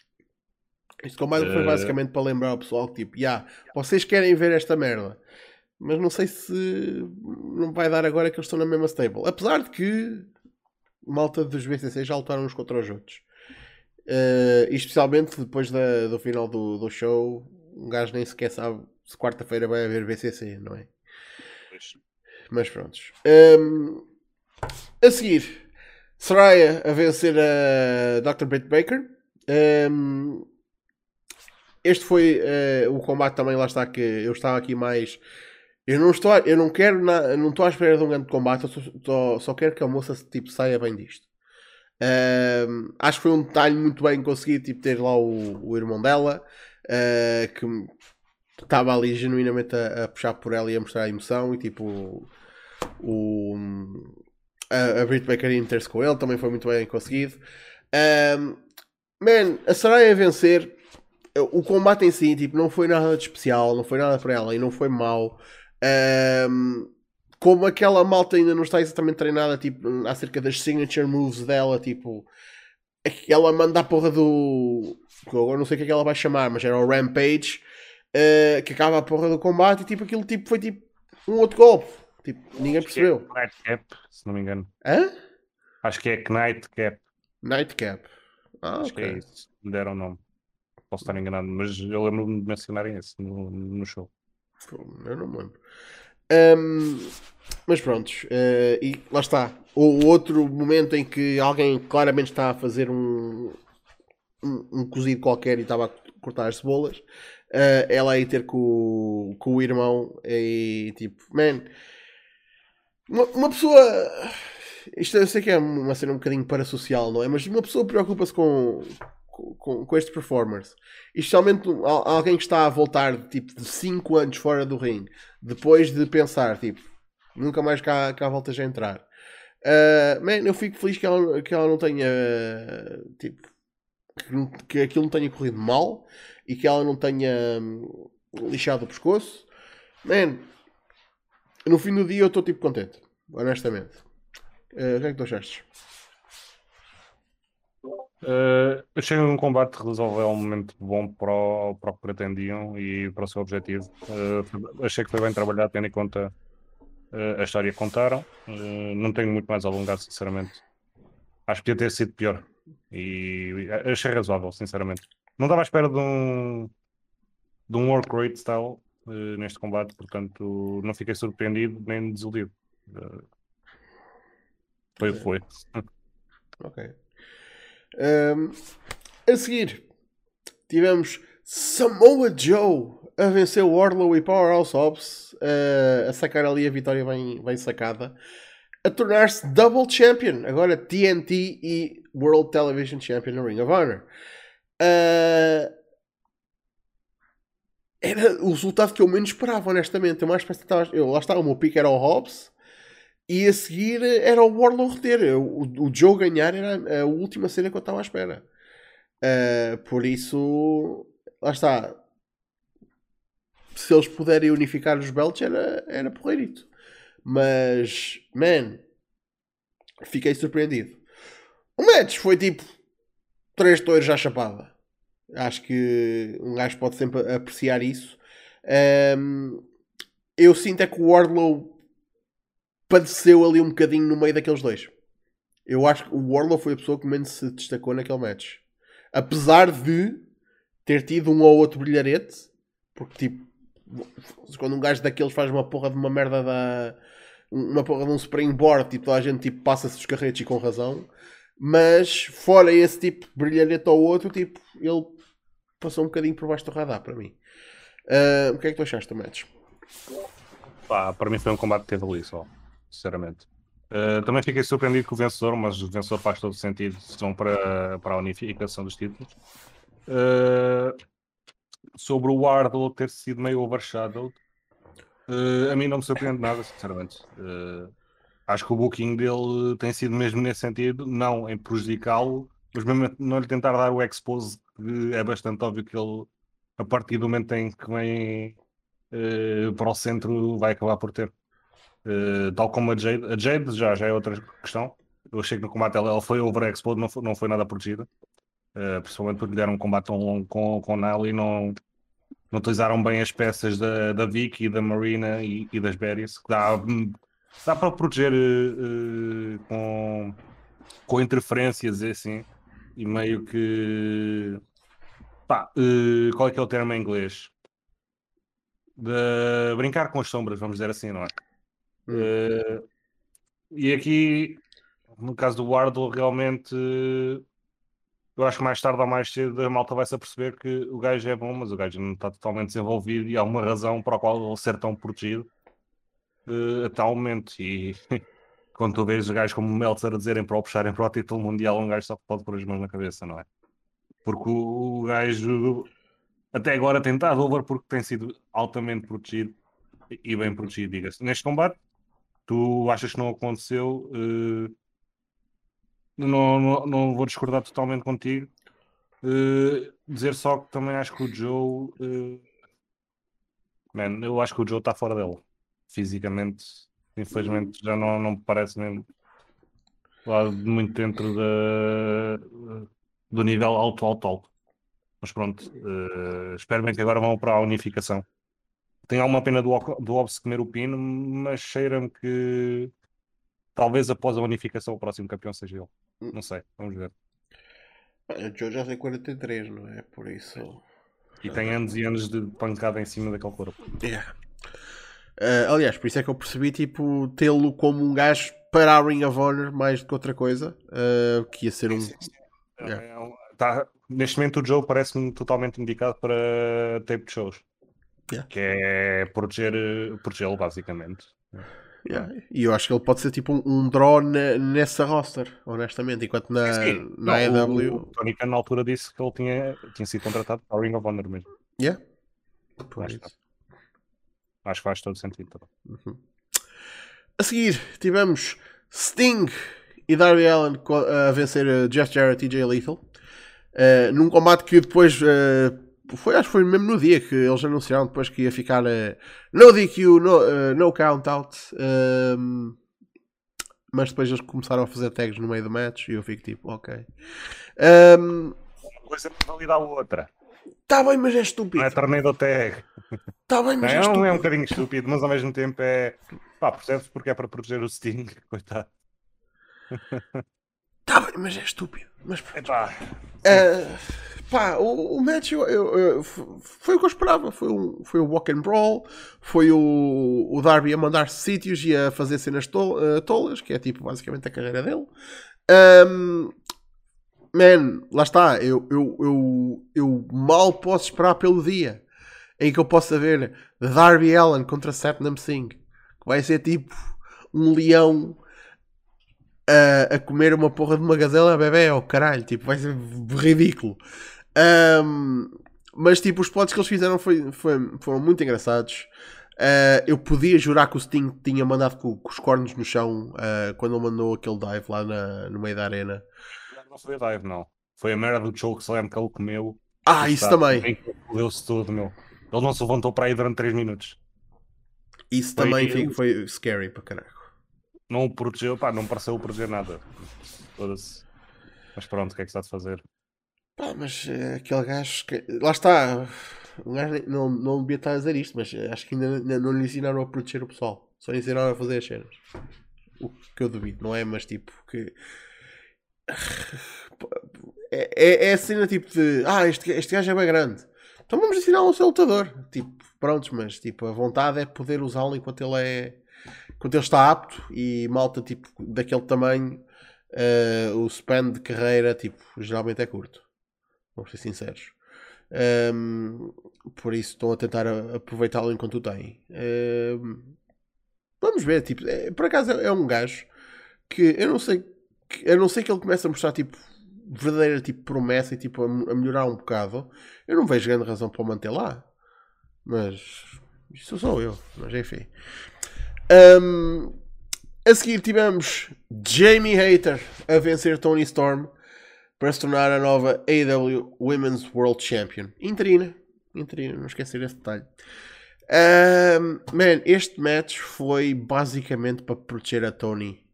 S1: Este combate uh... foi basicamente para lembrar ao pessoal que tipo, yeah, vocês querem ver esta merda, mas não sei se não vai dar agora que eles estão na mesma stable. Apesar de que malta dos BCC já lutaram uns contra os outros. Uh, especialmente depois da, do final do, do show, um gajo nem sequer sabe se quarta-feira vai haver BCC, não é? Pois. Mas prontos. Um, a seguir, Soraya a vencer a Dr. Britt Baker. Um, este foi uh, o combate também, lá está que eu estava aqui mais. Eu não estou, eu não quero, na, não estou à espera de um grande combate, eu só, só quero que a moça tipo, saia bem disto. Um, acho que foi um detalhe muito bem conseguido, tipo, ter lá o, o irmão dela, uh, que estava ali genuinamente a, a, puxar por ela e a mostrar a emoção, e tipo, o, a, Britt Baker inter-se com ele também foi muito bem conseguido. Um, man, a Saraya vencer, o combate em si, tipo, não foi nada de especial, não foi nada para ela e não foi mau. Um, como aquela malta ainda não está exatamente treinada tipo, acerca das signature moves dela, tipo, ela manda a porra do. Agora não sei o que é que ela vai chamar, mas era o Rampage, uh, que acaba a porra do combate e tipo, aquilo tipo, foi tipo um outro golpe. Tipo, ninguém percebeu.
S2: É Nightcap, se não me engano.
S1: Hã?
S2: Acho que é Nightcap.
S1: Nightcap. Ah,
S2: Acho
S1: ok.
S2: que é isso. Me deram o nome. Posso estar enganado, mas eu lembro-me de mencionarem esse no, no show.
S1: Eu não me lembro. Um, mas pronto, uh, e lá está. O outro momento em que alguém claramente está a fazer um, um, um cozido qualquer e estava a cortar as cebolas, uh, ela aí ter com, com o irmão e tipo, man, uma, uma pessoa. Isto eu sei que é uma cena um bocadinho parasocial, não é? Mas uma pessoa preocupa-se com, com, com estes performers. Especialmente alguém que está a voltar tipo, de 5 anos fora do ringue, depois de pensar, tipo, nunca mais cá, cá voltas a entrar. Uh, man, eu fico feliz que ela, que ela não tenha tipo que, que aquilo não tenha corrido mal e que ela não tenha hum, lixado o pescoço. Man, no fim do dia eu estou tipo contente, honestamente. Uh, o que é que tu achaste?
S2: Uh, achei um combate razoavelmente bom para o, para o que pretendiam e para o seu objetivo. Uh, achei que foi bem trabalhado, tendo em conta uh, a história que contaram. não tenho muito mais a alongar, sinceramente. Acho que podia ter sido pior. E achei razoável, sinceramente. Não estava à espera de um, de um work rate style neste combate, portanto, não fiquei surpreendido nem desiludido. foi o que foi.
S1: Ok. Um, a seguir, tivemos Samoa Joe a vencer o Orlow e Powerhouse Hobbs, uh, a sacar ali a vitória bem, bem sacada, a tornar-se Double Champion, agora TNT e World Television Champion no Ring of Honor. Uh, era o resultado que eu menos esperava, honestamente. Eu mais pensava, eu, lá está, o meu pick era o Hobbs e a seguir era o Warlow reter. O, o Joe ganhar era a última cena que eu estava à espera. Uh, por isso, lá está. Se eles puderem unificar os belts, era, era porreirito. Mas, man, fiquei surpreendido. O match foi tipo 3 touros à chapada. Acho que um gajo pode sempre apreciar isso. Um, eu sinto é que o Wardlow padeceu ali um bocadinho no meio daqueles dois. Eu acho que o Warlow foi a pessoa que menos se destacou naquele match. Apesar de ter tido um ou outro brilharete, porque tipo, quando um gajo daqueles faz uma porra de uma merda da. uma porra de um springboard, tipo, toda a gente tipo, passa-se os carretes e com razão. Mas fora esse tipo de brilharete ou outro, tipo, ele passou um bocadinho por baixo do radar para mim. Uh, o que é que tu achaste do match?
S2: Pá, para mim foi um combate teve ali só sinceramente. Uh, também fiquei surpreendido com o vencedor, mas o vencedor faz todo sentido são para, para a unificação dos títulos. Uh, sobre o Wardlow ter sido meio overshadowed, uh, a mim não me surpreende nada, sinceramente. acho que o booking dele tem sido mesmo nesse sentido, não em prejudicá-lo, mas mesmo não lhe tentar dar o expose, é bastante óbvio que ele, a partir do momento em que vem para o centro, vai acabar por ter. Uh, tal como a Jade, a Jade já, já é outra questão. Eu achei que no combate ela, ela foi overexplode, não não foi nada protegida. Uh, principalmente porque deram um combate tão longo com, com Nile e não, não utilizaram bem as peças da, da Vicky, da Marina e, e das Berries, dá, dá para proteger uh, com, com interferências e assim. E meio que. Pá, qual é que é o termo em inglês? De brincar com as sombras, vamos dizer assim, não é? Uh, e aqui no caso do Wardle, realmente eu acho que mais tarde ou mais cedo a malta vai-se a perceber que o gajo é bom, mas o gajo não está totalmente desenvolvido e há uma razão para a qual ele ser tão protegido uh, até ao momento. E quando tu vês gajos como o Meltzer a dizerem para o puxarem para o título mundial, um gajo só pode pôr as mãos na cabeça, não é? Porque o, o gajo até agora tem estado over porque tem sido altamente protegido e bem protegido, diga-se. Neste combate, tu achas que não aconteceu? Uh, não, não, não vou discordar totalmente contigo. Uh, dizer só que também acho que o Joe. Uh, man, eu acho que o Joe está fora dele. Fisicamente, infelizmente, já não, não me parece mesmo lá muito dentro da, do nível alto, alto, alto. Mas pronto, uh, espero bem que agora vão para a unificação. Tenho alguma pena do, do Obbs comer o pino, mas cheira-me que talvez após a unificação o próximo campeão seja ele. Hum. Não sei, vamos ver.
S1: O Joe já tem 43, não é? Por isso.
S2: E tem anos e anos de pancada em cima daquele corpo.
S1: Yeah. Uh, aliás, por isso é que eu percebi tipo, tê-lo como um gajo para a Ring of Honor mais do que outra coisa. Uh, que ia ser um.
S2: Yeah. É tá, neste momento o Joe parece-me totalmente indicado para tape de shows. Yeah. Que é proteger, protegê-lo basicamente.
S1: Yeah. E eu acho que ele pode ser tipo um, um draw nessa roster, honestamente. Enquanto na, sim, na AEW.
S2: O, Tony Khan na altura disse que ele tinha, tinha sido contratado para o Ring of Honor mesmo.
S1: Yeah.
S2: Acho, acho, que faz todo sentido.
S1: Uhum. A seguir tivemos Sting e Darby Allen a vencer uh, Jeff Jarrett e Jay Lethal. Uh, num combate que depois uh, foi, acho que foi mesmo no dia que eles anunciaram depois que ia ficar uh, no DQ, no, uh, no count out. Uh, mas depois eles começaram a fazer tags no meio do match e eu fico tipo, ok. Um,
S2: Uma coisa não valida a outra.
S1: Está bem, mas é estúpido.
S2: Não é tornado tag.
S1: Está bem, mas
S2: não,
S1: é, estúpido.
S2: é um bocadinho estúpido, mas ao mesmo tempo é. Pá, percebes porque é para proteger o Sting, coitado.
S1: Está bem, mas é estúpido. Mas pá. Uh, Pá, o, o match eu, eu, eu, foi o que eu esperava. Foi, um, foi o walk and brawl, foi o, o Darby a mandar sítios e a fazer cenas tol, uh, tolas, que é tipo basicamente a carreira dele. Um, man, lá está. Eu, eu, eu, eu mal posso esperar pelo dia em que eu possa ver Darby Allen contra Satnam Singh, que vai ser tipo um leão a, a comer uma porra de uma gazela bebê, oh caralho, tipo, vai ser ridículo. Um, mas tipo, os plots que eles fizeram foi, foi, foram muito engraçados. Uh, eu podia jurar que o Sting tinha mandado com, com os cornos no chão uh, quando ele mandou aquele dive lá na, no meio da arena.
S2: Não foi a dive, não. Foi a merda do choke slam que ele comeu.
S1: Ah, isso também.
S2: Deu-se tudo, meu. Ele não se levantou para aí durante 3 minutos.
S1: Isso foi, também foi, foi scary para caralho.
S2: Não o protegeu, pá, não pareceu proteger nada. Mas pronto, o que é que está a fazer?
S1: Pá, mas uh, aquele gajo que... Lá está. O gajo não, não devia estar a dizer isto, mas eh, acho que ainda, ainda não lhe ensinaram a proteger o pessoal. Só lhe ensinaram a fazer as cenas. O que eu duvido, não é? Mas tipo que. É, é, é a cena tipo de. Ah, este, este gajo é bem grande. Então vamos ensiná-lo a ser lutador. Tipo, prontos, mas tipo, a vontade é poder usá-lo enquanto ele é. Enquanto ele está apto e malta tipo daquele tamanho. Uh, o span de carreira tipo, geralmente é curto. Vamos ser sinceros. Um, por isso estão a tentar aproveitá-lo enquanto o têm. Um, vamos ver, tipo, é, por acaso é, é, um gajo que eu não sei, que, eu não sei que ele começa a mostrar tipo verdadeira tipo, promessa e tipo a, a, melhorar um bocado. Eu não vejo grande razão para o manter lá, mas isso sou eu. Mas enfim, um, a seguir tivemos Jamie Hater a vencer Tony Storm para se tornar a nova AEW Women's World Champion. Interina. Interina, não esquecer esse detalhe. Um, man, este match foi basicamente para proteger a Tony.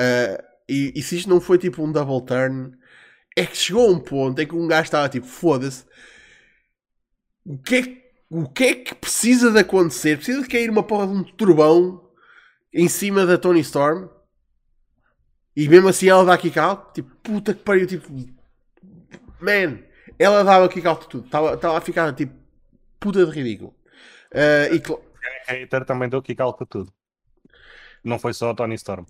S1: Uh, e, e, se isto não foi tipo um double turn, é que chegou a um ponto em que um gajo estava tipo: foda-se, o que, é, o que é que precisa de acontecer? Precisa de cair uma porra de um turbão em cima da Tony Storm e mesmo assim ela dá kick out, tipo, puta que pariu, tipo, man, ela dava kick out de tudo, estava a ficar tipo, puta de ridículo. Uh, e
S2: Hater também deu kick out de tudo. Não foi só a Tony Storm.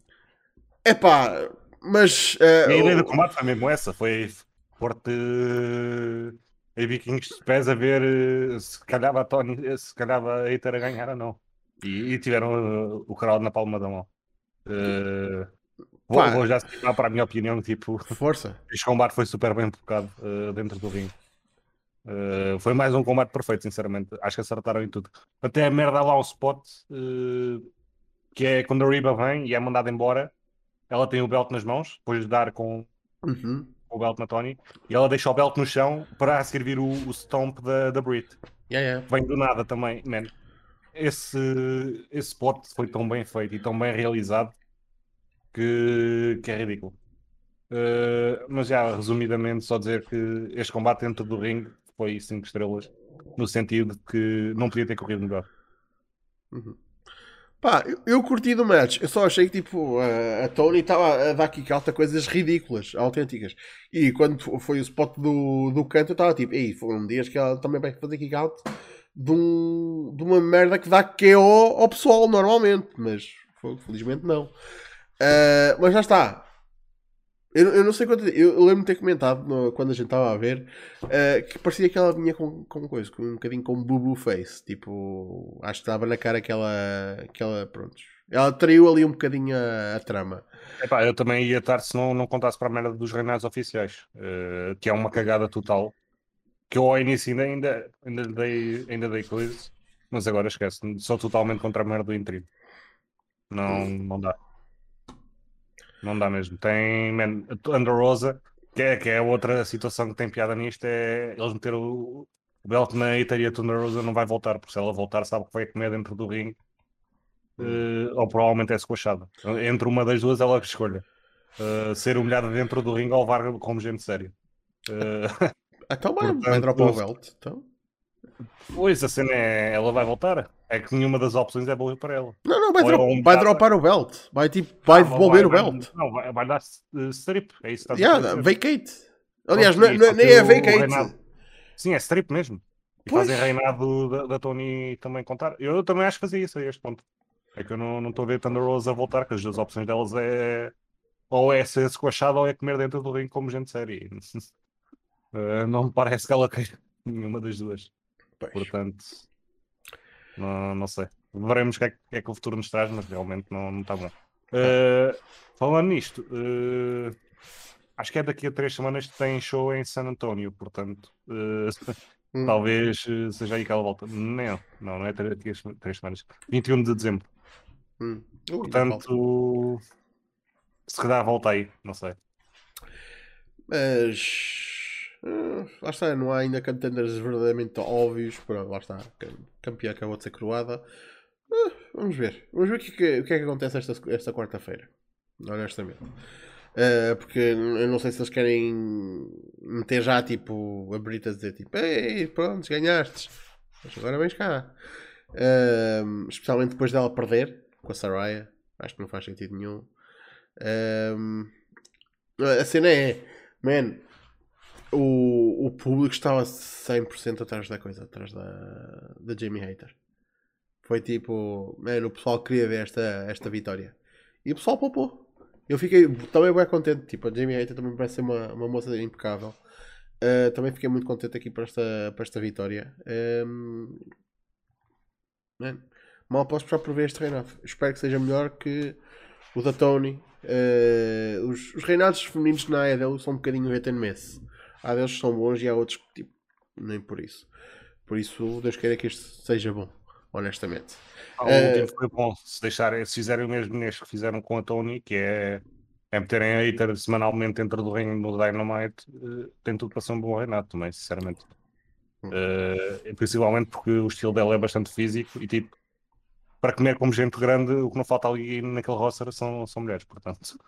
S1: Epá, mas. eh,
S2: E a ideia
S1: o-
S2: do combate foi mesmo essa, foi forte em Vikings de pés a ver eh, se calhava a Tony, eh, se calhava a Eiter a ganhar ou não. E, e tiveram eh, o crowd na palma da mão. Eh, vou,
S1: Pá.
S2: vou já citar para a minha opinião, tipo,
S1: Força.
S2: este combate foi super bem focado eh, dentro do ringue. Eh, foi mais um combate perfeito, sinceramente. Acho que acertaram em tudo. Até a merda lá ao spot, eh, que é quando a Riba vem e é mandada embora, ela tem o belt nas mãos, depois de dar com
S1: Uhum.
S2: o belt na Tony, e ela deixa o belt no chão para a seguir vir o, o stomp da, da Brit.
S1: Yeah, yeah.
S2: Vem do nada também, man. Esse, esse spot foi tão bem feito e tão bem realizado que, que é ridículo. Eh, mas já, resumidamente, só dizer que este combate dentro do ringue foi 5 estrelas, no sentido de que não podia ter corrido melhor.
S1: Pá, eu, eu curti do match. Eu só achei que tipo, a, a Tony estava a dar kick out a coisas ridículas, autênticas. E quando fo- foi o spot do, do canto, eu estava tipo, ei, foram dias que ela também vai fazer kick out de, um, de uma merda que dá KO ao pessoal normalmente. Mas felizmente não. Ah, mas já está. Eu, eu não sei quanto. Eu, eu lembro de ter comentado no- quando a gente estava a ver ah, que parecia que ela vinha com, com coisa, com um bocadinho com boo face. Tipo, acho que estava na cara aquela. aquela pronto. Ela traiu ali um bocadinho a, a trama.
S2: Epá, eu também ia estar se não, não contasse para a merda dos reinados oficiais, eh, que é uma cagada total. Que eu ao início ainda, ainda, ainda, dei, ainda dei coisas, mas agora esquece, sou totalmente contra a merda do intrigo. Não, não dá. Não dá mesmo. Tem man, a Thunder Rosa, que é, que é outra situação que tem piada nisto, é eles meter o, o belt na Eiter e a Thunder Rosa não vai voltar, porque se ela voltar sabe que vai comer dentro do ringue eh, ou provavelmente é squashada. Entre uma das duas, ela que escolha. Eh, ser humilhada dentro do ringue ou levar como gente séria. Eh,
S1: Então vai, vai dropar o belt. Então.
S2: pois, a cena é. Ela vai voltar. É que nenhuma das opções é boa para ela.
S1: Não, não, vai,
S2: é um
S1: vai dropar o belt. Vai tipo, vai
S2: Ah,
S1: devolver o
S2: vai-
S1: belt.
S2: Não, vai, vai dar eh, strip. É isso que
S1: Yeah,
S2: dizer.
S1: vacate. Aliás, não-
S2: e
S1: não-
S2: só
S1: nem é
S2: o
S1: vacate.
S2: Reinado- Sim, é strip mesmo. E
S1: Pois.
S2: fazem reinado da, da Tony também contar. Eu também acho que fazia isso a este ponto. É que eu não estou a ver Thunder Rose a voltar, que as duas opções delas é ou é ser squashada ou é comer dentro do ringue como gente séria. Eh, não me parece que ela queira nenhuma das duas.
S1: Pois.
S2: Portanto, não, não sei. Veremos o que é, que é que o futuro nos traz, mas realmente não, não está bom. Eh, falando nisto, eh, acho que é daqui a três semanas que tem show em San Antonio, portanto, eh,
S1: Hum.
S2: talvez seja aí que ela volta. Não, não, não é três, três- três semanas. 21 de dezembro.
S1: Hum. Ui, falta.
S2: Portanto, se calhar volta aí, não sei.
S1: Mas. Ah, lá está, não há ainda contenders verdadeiramente óbvios. Pronto, lá está. cam- Campeã acabou de ser coroada. Ah, vamos ver. Vamos ver o que, é que- o que é que acontece esta, esta quarta-feira. Honestamente. Ah, porque eu não sei se eles querem meter já tipo a Brita a dizer tipo Ei, pronto, ganhaste. Mas agora vens cá. Ah, especialmente depois dela perder com a Saraya. Acho que não faz sentido nenhum. Ah, a cena é, man, o, o público estava 100% atrás da coisa, atrás da, da Jamie Hater. Foi tipo, man, o pessoal queria ver esta, esta vitória. E o pessoal poupou. Eu fiquei também bem contente. Tipo, a Jamie Hater também parece ser uma, uma moça impecável. Ah, também fiquei muito contente aqui para esta, para esta vitória. Ahm, man, mal posso esperar por ver este reinado. Espero que seja melhor que o da Tony. Eh, os, os reinados femininos na AEW são um bocadinho hit and. Há deles que são bons e há outros que tipo, nem por isso. Por isso, Deus queira que isto seja bom, honestamente.
S2: O
S1: Eh,
S2: último foi bom. Se, deixarem, se fizerem o mesmo neste que fizeram com a Tony, que é, é meterem a hater semanalmente dentro do ringue no Dynamite, eh, tem tudo para ser um bom reinado também, sinceramente. Eh, principalmente porque o estilo dela é bastante físico e tipo, para comer como gente grande, o que não falta ali naquele roster são, são mulheres, portanto.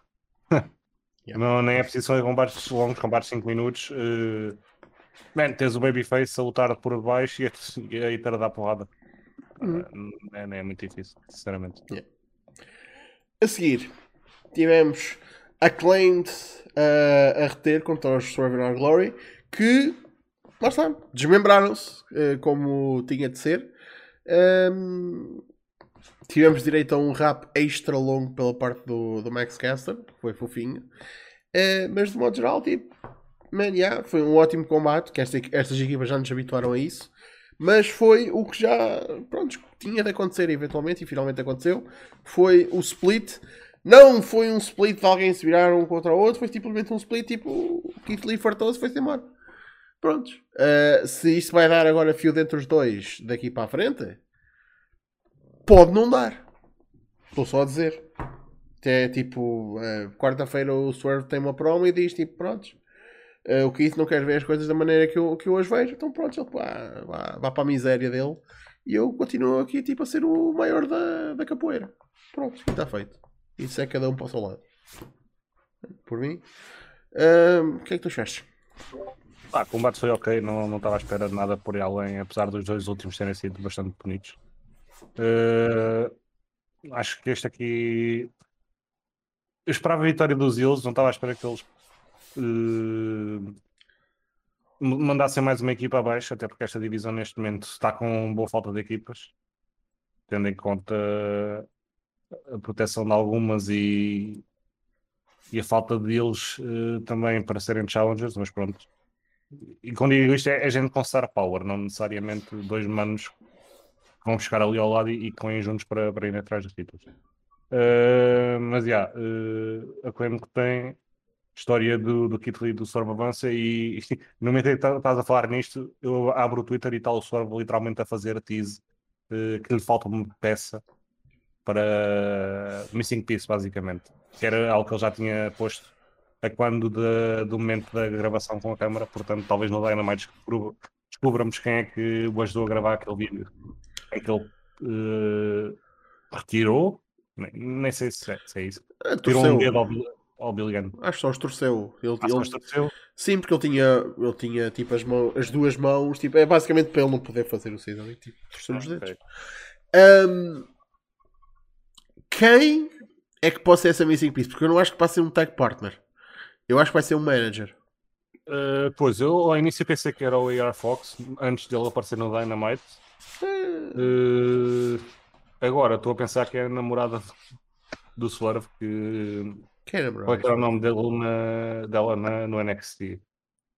S2: não, nem é preciso ser combates longos, combates 5 minutos. eh, man, tens o Babyface a lutar por baixo e a, e a dar porrada.
S1: Uhum.
S2: Não é, não é muito difícil, sinceramente.
S1: A seguir, tivemos Acclaimed uh, a reter contra os Our Glory, que, lá está, desmembraram-se, uh, como tinha de ser. Um, tivemos direito a um rap extra longo pela parte do, do Max Caster, que foi fofinho. Uh, mas de modo geral, tipo, man, yeah, foi um ótimo combate, que esta, estas equipas já nos habituaram a isso. Mas foi o que já pronto, tinha de acontecer eventualmente e finalmente aconteceu. Foi o split. Não foi um split de alguém se virar um contra o outro, foi simplesmente um split tipo o Keith Lee fartou-se foi-se embora. Pronto. Uh, se isto vai dar agora fio entre os dois daqui para a frente, pode não dar. Estou só a dizer. É tipo, uh, quarta-feira o Swerve tem uma promo e diz tipo, pronto, uh, o Keith não quer ver as coisas da maneira que eu, que eu hoje vejo, então pronto, ele vá, vá, vá para a miséria dele e eu continuo aqui tipo a ser o maior da, da capoeira. Pronto, está feito. Isso é cada um para o seu lado. Por mim. Uh, o que é que tu achaste?
S2: Ah, o combate foi ok, não, não estava à espera de nada por aí além, apesar dos dois últimos terem sido bastante bonitos. Uh, acho que este aqui. Eu esperava a vitória dos Eels, não estava à espera que eles uh, mandassem mais uma equipa abaixo, até porque esta divisão neste momento está com boa falta de equipas, tendo em conta a proteção de algumas e, e a falta deles uh, também para serem challengers, mas pronto e quando digo isto é, é gente com star power, não necessariamente dois manos vão buscar ali ao lado e, e juntos para, para ir atrás dos títulos. Uh, mas já, yeah, uh, que tem história do, do Kit Lee do Sorb avança e, e no momento em que tá, estás a falar nisto, eu abro o Twitter e está o Sorb literalmente a fazer tease uh, que lhe falta uma peça para Missing Piece, basicamente. Que era algo que ele já tinha posto a quando de, do momento da gravação com a câmara, portanto, talvez no Dynamite descobramos quem é que o ajudou a gravar aquele vídeo em que ele uh, retirou, nem, nem sei se é, se é isso,
S1: é,
S2: tirou um dedo ao, ao Billy Gunn.
S1: Acho que só os torceu. Ele,
S2: ah,
S1: ele...
S2: Os torceu?
S1: Sim, porque ele tinha, ele tinha tipo, as, mãos, as duas mãos, tipo, é basicamente para ele não poder fazer o seis ali, tipo, torceu ah, os dedos. Okay. Um, quem é que pode ser essa Missing Piece? Porque eu não acho que passe ser um tag partner. Eu acho que vai ser um manager.
S2: Uh, pois, eu ao início pensei que era o AR Fox, antes dele aparecer no Dynamite. Uh, agora estou a pensar que é a namorada do Swerve. Que...
S1: É namorada?
S2: Qual é era o nome dele na, dela na, no NXT?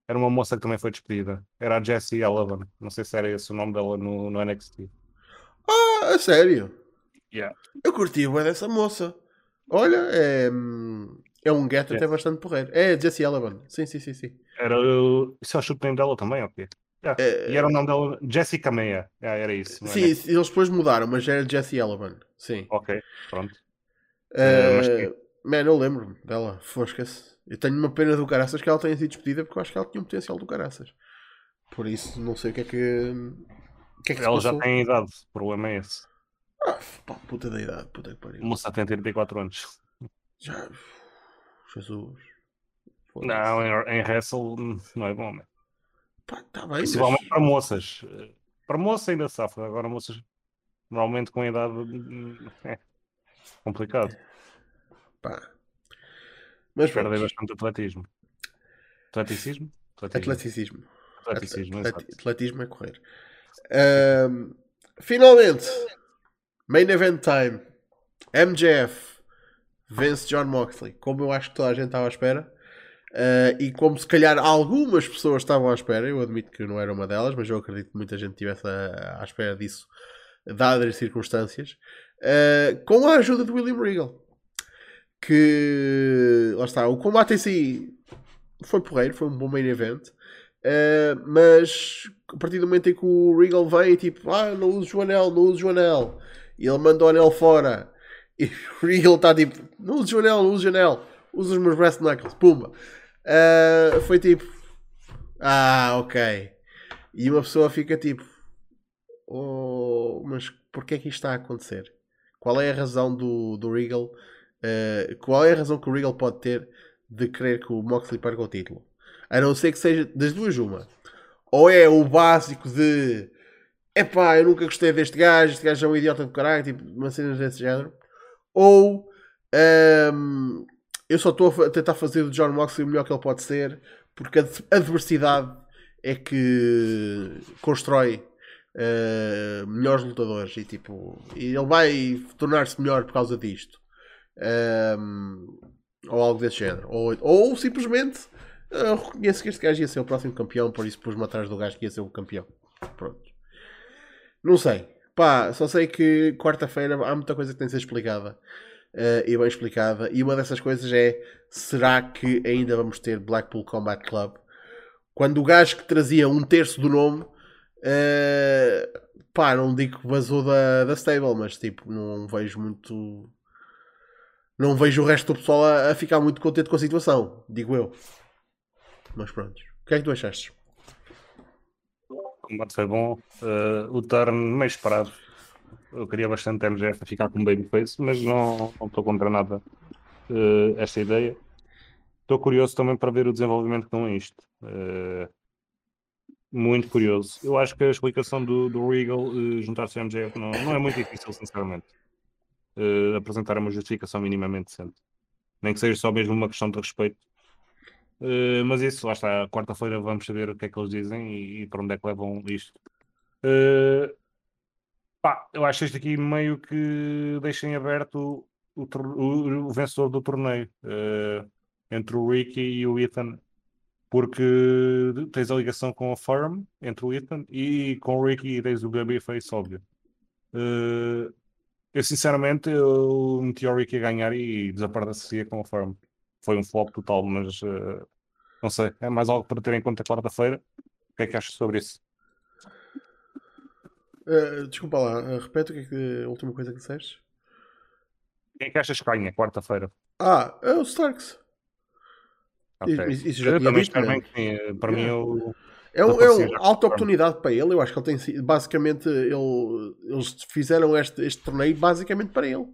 S2: Era uma moça que também foi despedida. Era a Jessie Eleven. Não sei se era esse o nome dela no, no NXT.
S1: Ah, a sério?
S2: Yeah.
S1: Eu curti o dessa moça. Olha, é. É um get até bastante porreiro. É Jesse Eleven. Sim, sim, sim, sim.
S2: Era o. Isso é o chute dela também, ok? Yeah. É... E era o nome dela, Jessica Meia. Yeah, era isso.
S1: Sim, eles depois mudaram, mas era Jesse Eleven. Sim.
S2: Ok, pronto.
S1: Uh, mas que... Man, eu lembro-me dela. Fosca-se. Eu tenho uma pena do caraças que ela tenha sido despedida porque eu acho que ela tinha um potencial do caraças. Por isso, não sei o que é que. O que é que
S2: ela já tem idade, o problema é esse.
S1: Ah, pá, puta da idade, puta que pariu.
S2: Moça tem 34 anos.
S1: Já. Jesus.
S2: Não, em, em wrestle não é bom, né?
S1: Pá, tá bem,
S2: Principalmente mas... para moças. Para moça ainda safa, agora moças normalmente com a idade é complicado.
S1: Pá.
S2: Mas perdem bastante atletismo. Atleticismo?
S1: Atleticismo.
S2: Atleticismo,
S1: Atleti atletismo é correr. Um, finalmente, main event time. MJF vence John Moxley, como eu acho que toda a gente estava à espera. Uh, e como se calhar algumas pessoas estavam à espera, eu admito que não era uma delas, mas eu acredito que muita gente estivesse à, espera disso, dadas as circunstâncias, uh, com a ajuda de William Regal. Que lá está, o combate em si foi porreiro, foi um bom main event. Uh, mas a partir do momento em que o Regal vem, tipo, ah, não uso o anel, não uso o anel, e ele manda o anel fora e o Regal está tipo, não usa janela, não usa janela, usa os meus breast knuckles, pumba. Uh, foi tipo, ah, ok. E uma pessoa fica tipo, oh, mas porquê é que isto está a acontecer? Qual é a razão do, do Regal? Uh, qual é a razão que o Regal pode ter de querer que o Moxley perca o título? A não ser que seja das duas uma. Ou é o básico de epá, eu nunca gostei deste gajo, este gajo é um idiota do caralho, tipo, uma cena desse género ou um, eu só estou a tentar fazer do John Moxley o melhor que ele pode ser, porque a adversidade é que constrói uh, melhores lutadores e tipo, ele vai tornar-se melhor por causa disto. Um, ou algo desse género. Ou, ou simplesmente uh, reconheço que este gajo ia ser o próximo campeão, por isso pus-me atrás do gajo que ia ser o campeão. Pronto. Não sei. Pá, só sei que quarta-feira há muita coisa que tem de ser explicada. Uh, e bem explicada. E uma dessas coisas é: será que ainda vamos ter Blackpool Combat Club? Quando o gajo que trazia um terço do nome, uh, pá, não digo que vazou da, da stable, mas tipo, não vejo muito. Não vejo o resto do pessoal a, a ficar muito contente com a situação, digo eu. Mas pronto. O que é que tu achaste?
S2: O combate foi bom. Uh, o turn meio esperado. Eu queria bastante MGF a ficar com babyface, mas não estou contra nada uh, esta ideia. Estou curioso também para ver o desenvolvimento com isto. Uh, muito curioso. Eu acho que a explicação do, do Regal uh, juntar-se ao MJF não, não é muito difícil, sinceramente. Uh, apresentar uma justificação minimamente decente. Nem que seja só mesmo uma questão de respeito. Uh, mas isso, lá está, quarta-feira vamos saber o que é que eles dizem e, e para onde é que levam isto. Uh, pá, eu acho isto aqui meio que deixem aberto o, o, o vencedor do torneio uh, entre o Ricky e o Ethan, porque tens a ligação com a Firm entre o Ethan e com o Ricky tens o Babyface, óbvio. Uh, eu sinceramente eu meti o Ricky a ganhar e desapareceria com a Firm. Foi um flop total, mas uh, não sei, é mais algo para ter em conta quarta-feira. O que é que achas sobre isso?
S1: Uh, desculpa lá, uh, repete o que é que, a última coisa que disseste.
S2: Quem é que achas que ganha quarta-feira?
S1: Ah, é o Starks.
S2: Okay. Isso, isso já eu também espero bem que sim. Para mim eu...
S1: É, um, é uma alta oportunidade para ele. Eu acho que ele tem basicamente ele, eles fizeram este, este torneio basicamente para ele.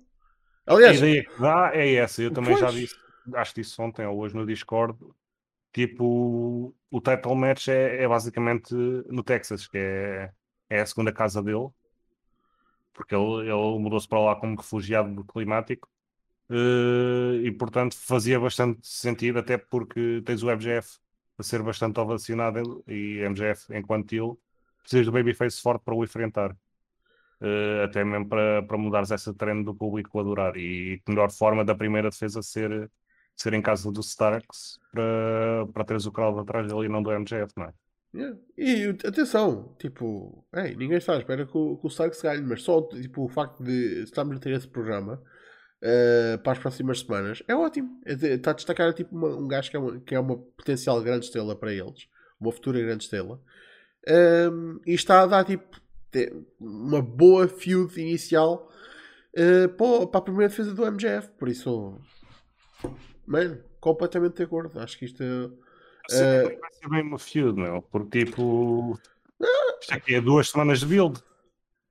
S2: Aliás, a ideia que dá é essa. Eu também pois. já disse, acho disse ontem ou hoje no Discord. Tipo, o title match é, é basicamente no Texas, que é, é a segunda casa dele, porque ele, ele mudou-se para lá como refugiado climático Uh, e portanto fazia bastante sentido, até porque tens o MGF a ser bastante ovacionado e MGF, enquanto ele, precisas do babyface forte para o enfrentar. Uh, até mesmo para, para mudares essa trend do público adorar. E melhor forma da primeira defesa ser, ser em casa do Starks para, para teres o crowd atrás dele e não do MGF, não é?
S1: Yeah. E atenção, tipo, hey, ninguém está à espera que o, que o Starks ganhe, mas só tipo, o facto de estarmos a ter esse programa uh, para as próximas semanas, é ótimo. É está a destacar tipo, uma, um gajo que é, uma, que é uma potencial grande estrela para eles, uma futura grande estrela, um, ehm, e está a dar tipo, uma boa feud inicial uh, para, para, a primeira defesa do MJF. Por isso, mano, completamente de acordo. Acho que isto é.
S2: Uh, vai ser bem uma feud, meu, porque tipo. Isto aqui é duas semanas de build.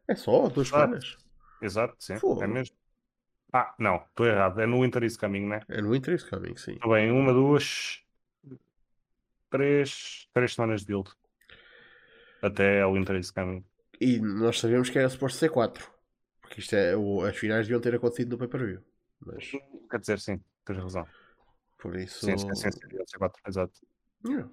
S1: É só duas Exato. semanas.
S2: Exato, sim. É mesmo. Ah, não, estou errado. É no Winter is Coming, né?
S1: É no Winter is Coming, sim.
S2: Está bem, uma, duas, três, três semanas de build. Até ao Winter is Coming.
S1: E nós sabemos que era suposto ser quatro. Porque isto é, o, as finais deviam ter acontecido no pay-per-view. Mas...
S2: Quer dizer, sim, tens razão.
S1: Por isso.
S2: Sim, sim, sim, sim ser quatro, exato.
S1: Yeah.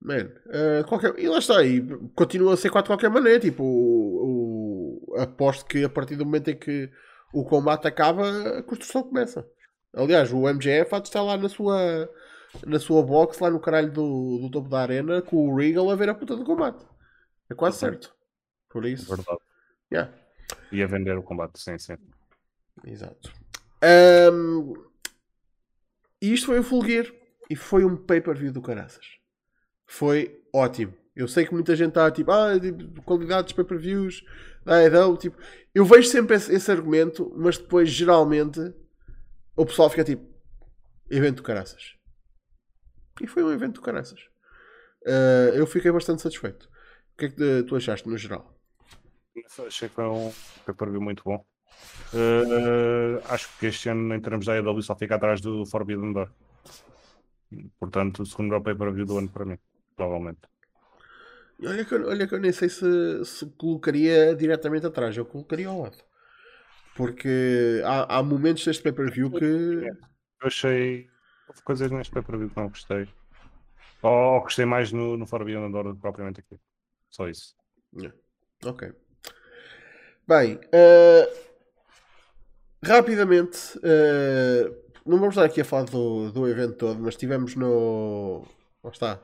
S1: Man, uh, qualquer... e lá está, e continua a ser 4 de qualquer maneira. Tipo, o, o... aposto que a partir do momento em que o combate acaba, a construção começa. Aliás, o MGF há de estar lá na sua, na sua box, lá no caralho do, do topo da arena, com o Regal a ver a puta do combate. É quase certo. Por isso.
S2: Verdade.
S1: Yeah.
S2: Ia vender o combate, sim, sim.
S1: Exato. Um, e isto foi o Full Gear. E foi um pay-per-view do caraças. Foi ótimo. Eu sei que muita gente está tipo, ah, tipo, qualidade dos pay-per-views EW, tipo, eu vejo sempre esse, esse, argumento, mas depois geralmente o pessoal fica tipo, evento do caraças. E foi um evento do caraças. Uh, eu fiquei bastante satisfeito. O que é que tu achaste no geral?
S2: Achei que foi um pay-per-view muito bom. Uh, acho que este ano, em termos da EW, só fica atrás do Forbidden Door. Portanto, o segundo melhor pay-per-view do ano para mim, provavelmente.
S1: Olha que, olha que eu nem sei se, se colocaria diretamente atrás, eu colocaria ao lado. Porque há, há momentos deste pay-per-view que. Eu
S2: achei. Houve coisas neste pay-per-view que não gostei. Ou, ou gostei mais no, no Forbidden Door propriamente aqui. Só isso.
S1: Yeah. Ok. Bem, uh, rapidamente, uh, não vamos estar aqui a falar do, do evento todo, mas estivemos no. Lá está.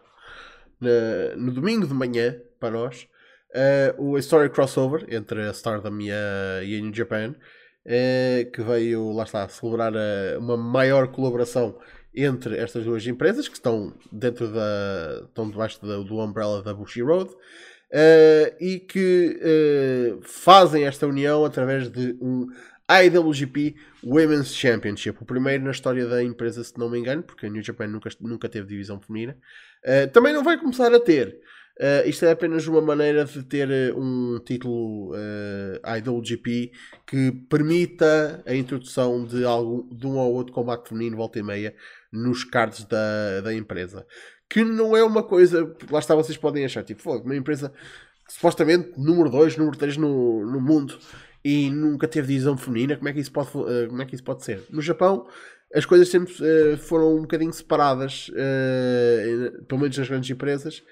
S1: No domingo de manhã, para nós, uh, o Story Crossover entre a Stardom e a, e a New Japan, que veio, lá está, celebrar uma maior colaboração entre estas duas empresas que estão dentro da. estão debaixo da, do umbrella da Bushi Road. Uh, e que uh, fazem esta união através de um IWGP Women's Championship, o primeiro na história da empresa, se não me engano, porque a New Japan nunca, nunca teve divisão feminina. Uh, também não vai começar a ter. isto é apenas uma maneira de ter um título IWGP que permita a introdução de, algum, de um ou outro combate feminino volta e meia nos cards da, da empresa que não é uma coisa. Lá está, vocês podem achar, tipo, uma empresa supostamente número 2, número 3 no, no mundo e nunca teve divisão feminina, como é que isso pode, uh, como é que isso pode ser? No Japão, as coisas sempre uh, foram um bocadinho separadas, uh, pelo menos nas grandes empresas.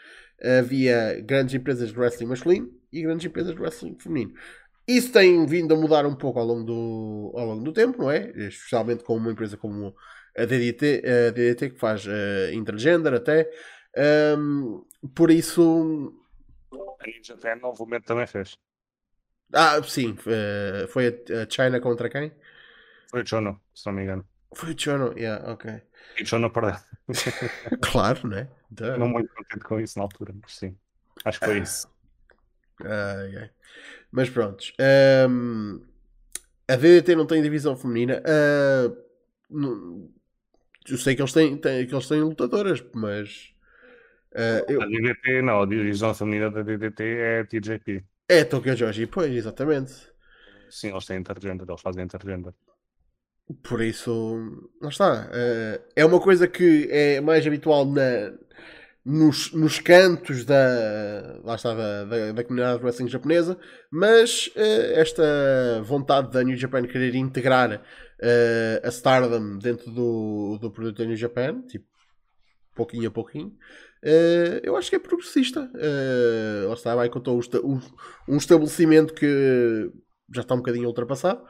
S1: Havia grandes empresas de wrestling masculino e grandes empresas de wrestling feminino. Isso tem vindo a mudar um pouco ao longo do, ao longo do tempo, não é? Especialmente com uma empresa como a DDT, a DDT que faz uh, intergender até. Um, por isso.
S2: A Ninja Fan novamente também fez.
S1: Ah, sim. Uh, foi a China contra quem?
S2: Foi o Chono, se não me engano.
S1: Foi o Chono, yeah, ok.
S2: E o Chono perdeu.
S1: claro, né?
S2: Duh. Não muito contente com isso na altura, mas sim. Acho que foi ah. isso.
S1: Ah, yeah. Mas pronto. Um, a DDT não tem divisão feminina. Uh, eu sei que eles têm, têm, que eles têm lutadoras, mas.
S2: Uh, eu... A DDT, não, a divisão feminina da DDT é a TJP.
S1: É Tokyo Joshi, pois, exatamente.
S2: Sim, eles têm intergender, eles fazem intergender.
S1: Por isso, lá está. Uh, é uma coisa que é mais habitual na, nos, nos cantos da, lá está, da, da, da comunidade de wrestling japonesa, mas uh, esta vontade da New Japan querer integrar uh, a Stardom dentro do, do produto da New Japan, tipo, pouquinho a pouquinho. Uh, eu acho que é progressista. Uh, lá está, vai contou um, um estabelecimento que já está um bocadinho ultrapassado.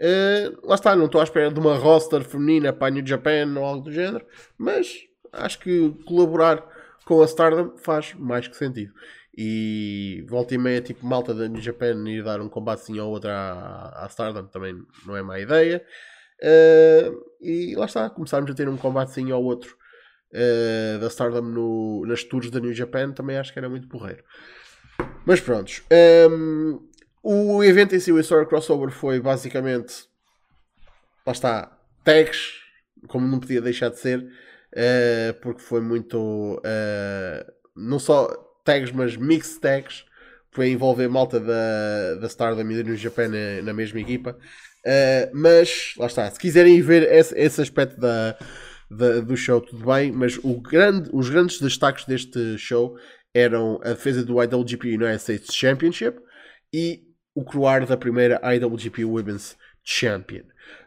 S1: Uh, lá está, não estou à espera de uma roster feminina para a New Japan ou algo do género, mas acho que colaborar com a Stardom faz mais que sentido. E volta e meia, tipo, malta da New Japan ir dar um combatezinho ou outro à, à Stardom também não é má ideia. Uh, e lá está, começarmos a ter um combatezinho ao outro uh, da Stardom no, nas tours da New Japan, também acho que era muito porreiro. Mas prontos. Um, o evento em si, o Historic Crossover, foi basicamente. Lá está, tags, como não podia deixar de ser, uh, porque foi muito. não só tags, mas mixed tags. Foi envolver malta da, da Stardom e da New Japan na, na mesma equipa. Uh, mas, lá está, se quiserem ver esse, esse aspecto da, da, do show, tudo bem, mas grande, os grandes destaques deste show eram a defesa do IWGP United States Championship e o croar da primeira IWGP Women's Champion.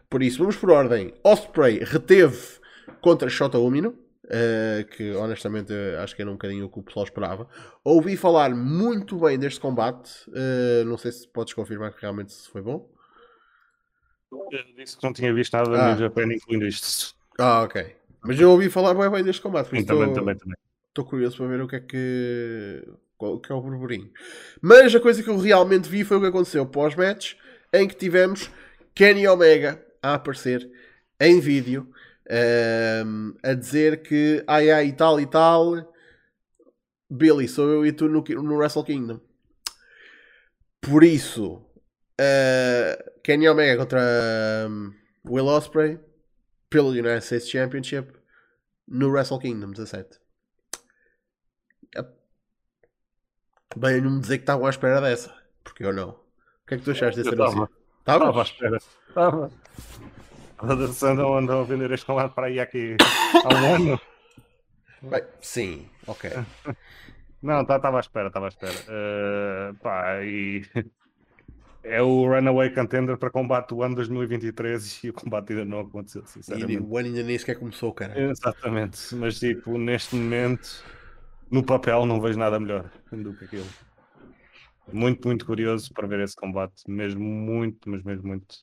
S1: Por isso, vamos por ordem. Osprey reteve contra Shota Umino, uh, que honestamente acho que era um bocadinho o que o pessoal esperava. Ouvi falar muito bem deste combate, uh, não sei se podes confirmar que realmente foi bom.
S2: Eu disse que não tinha visto nada ah. no Japan, incluindo isto.
S1: Ah, ok. Mas eu ouvi falar bem, bem deste combate.
S2: Sim, também, estou, também, também.
S1: Estou curioso para ver o que é que. o que é o burburinho. Mas a coisa que eu realmente vi foi o que aconteceu pós-match, em que tivemos Kenny Omega a aparecer em vídeo um, a dizer que ai ai e tal e tal. Billy, sou eu e tu no, no Wrestle Kingdom. Por isso, uh, Kenny Omega contra um, Will Ospreay pelo United States Championship no Wrestle Kingdom 17. Bem, não me dizer que estavam à espera dessa, porque eu não. O que é que tu achaste desse anúncio?
S2: Estava à espera. Estava. Andam, andam a vender este combate para aí aqui há um ano.
S1: Bem, sim, ok.
S2: Não, estava tá, à espera, estava à espera. Uh, pá, e é o Runaway Contender para combate do ano 2023 e o combate ainda não aconteceu, sinceramente.
S1: E o ano ainda nem sequer começou, cara.
S2: Exatamente, mas tipo, neste momento, no papel, não vejo nada melhor do que aquilo. Muito, muito curioso para ver esse combate. Mesmo muito, mas mesmo muito.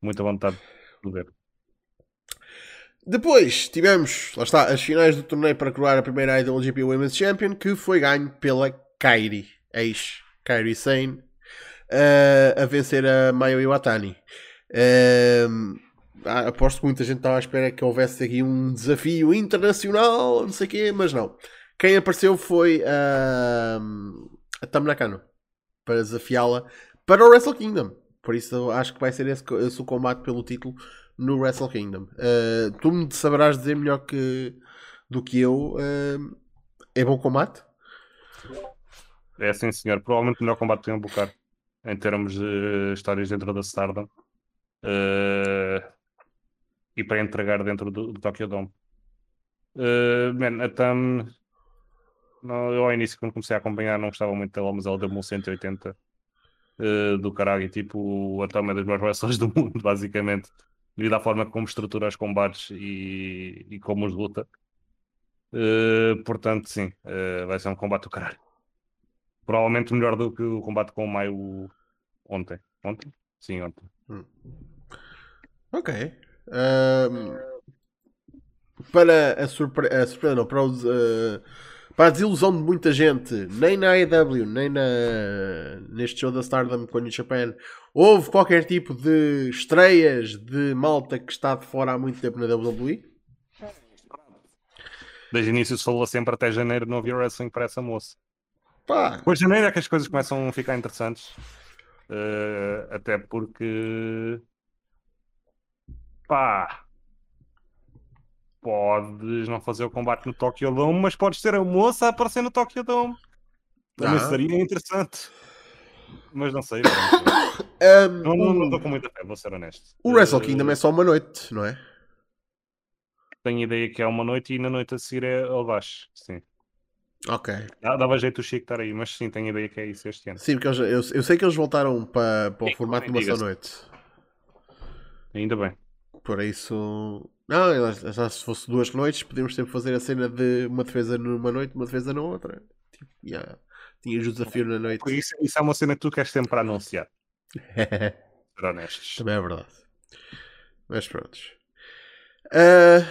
S2: Muita vontade de ver.
S1: Depois tivemos, lá está, as finais do torneio para coroar a primeira IWGP Women's Champion, que foi ganho pela Kairi, ex Kairi Sane, uh, a vencer a Mayo Iwatani. Uh, aposto que muita gente estava à espera que houvesse aqui um desafio internacional, não sei o quê, mas não. Quem apareceu foi uh, a Tam Nakano para desafiá-la para o Wrestle Kingdom. Por isso acho que vai ser esse, esse o combate pelo título no Wrestle Kingdom. Uh, tu me saberás dizer melhor que, do que eu. Uh, é bom combate?
S2: É sim, senhor. Provavelmente o melhor combate tem um bocado em termos de histórias dentro da Stardom. Uh, e para entregar dentro do, do Tokyo Dome. Uh, man, a Tam, eu ao início, quando comecei a acompanhar, não gostava muito dela, mas ela deu-me um 180 uh, do caralho. E tipo, a Tam é das melhores wrestlers do mundo, basicamente devido à forma como estrutura os combates e, e como os luta. Uh, portanto, sim, vai ser um combate do caralho. Provavelmente melhor do que o combate com o Maio ontem. Ontem? Sim, ontem. Hum.
S1: Ok. Para a surpresa, surpre não, para os. Uh, para a desilusão de muita gente, nem na AEW, nem na, neste show da Stardom com o New Japan, houve qualquer tipo de estreias de malta que está de fora há muito tempo na WWE?
S2: Desde o início se falou sempre até janeiro não havia wrestling para essa moça.
S1: Pá.
S2: Depois de janeiro é que as coisas começam a ficar interessantes. Uh, até porque. Pá podes não fazer o combate no Tokyo Dome, mas podes ter a moça a aparecer no Tokyo Dome. Também ah. seria interessante. Mas não sei. um, não estou com muita fé, vou ser honesto.
S1: O Wrestle Kingdom uh, é só uma noite, não é?
S2: Tenho ideia que é uma noite e na noite a seguir é ao baixo. Sim.
S1: Ok.
S2: Dava jeito o Chico estar aí, mas sim, tenho ideia que é isso este ano.
S1: Sim, porque eu, eu, eu sei que eles voltaram para, para o formato de uma só noite.
S2: Ainda bem.
S1: Por isso. Não, já se fosse duas noites, podíamos sempre fazer a cena de uma defesa numa noite, uma defesa na outra. Tipo, yeah. Tinhas o desafio na noite.
S2: Isso, isso é uma cena que tu queres sempre para anunciar. Ser honestos.
S1: Também é verdade. Mas pronto. Uh,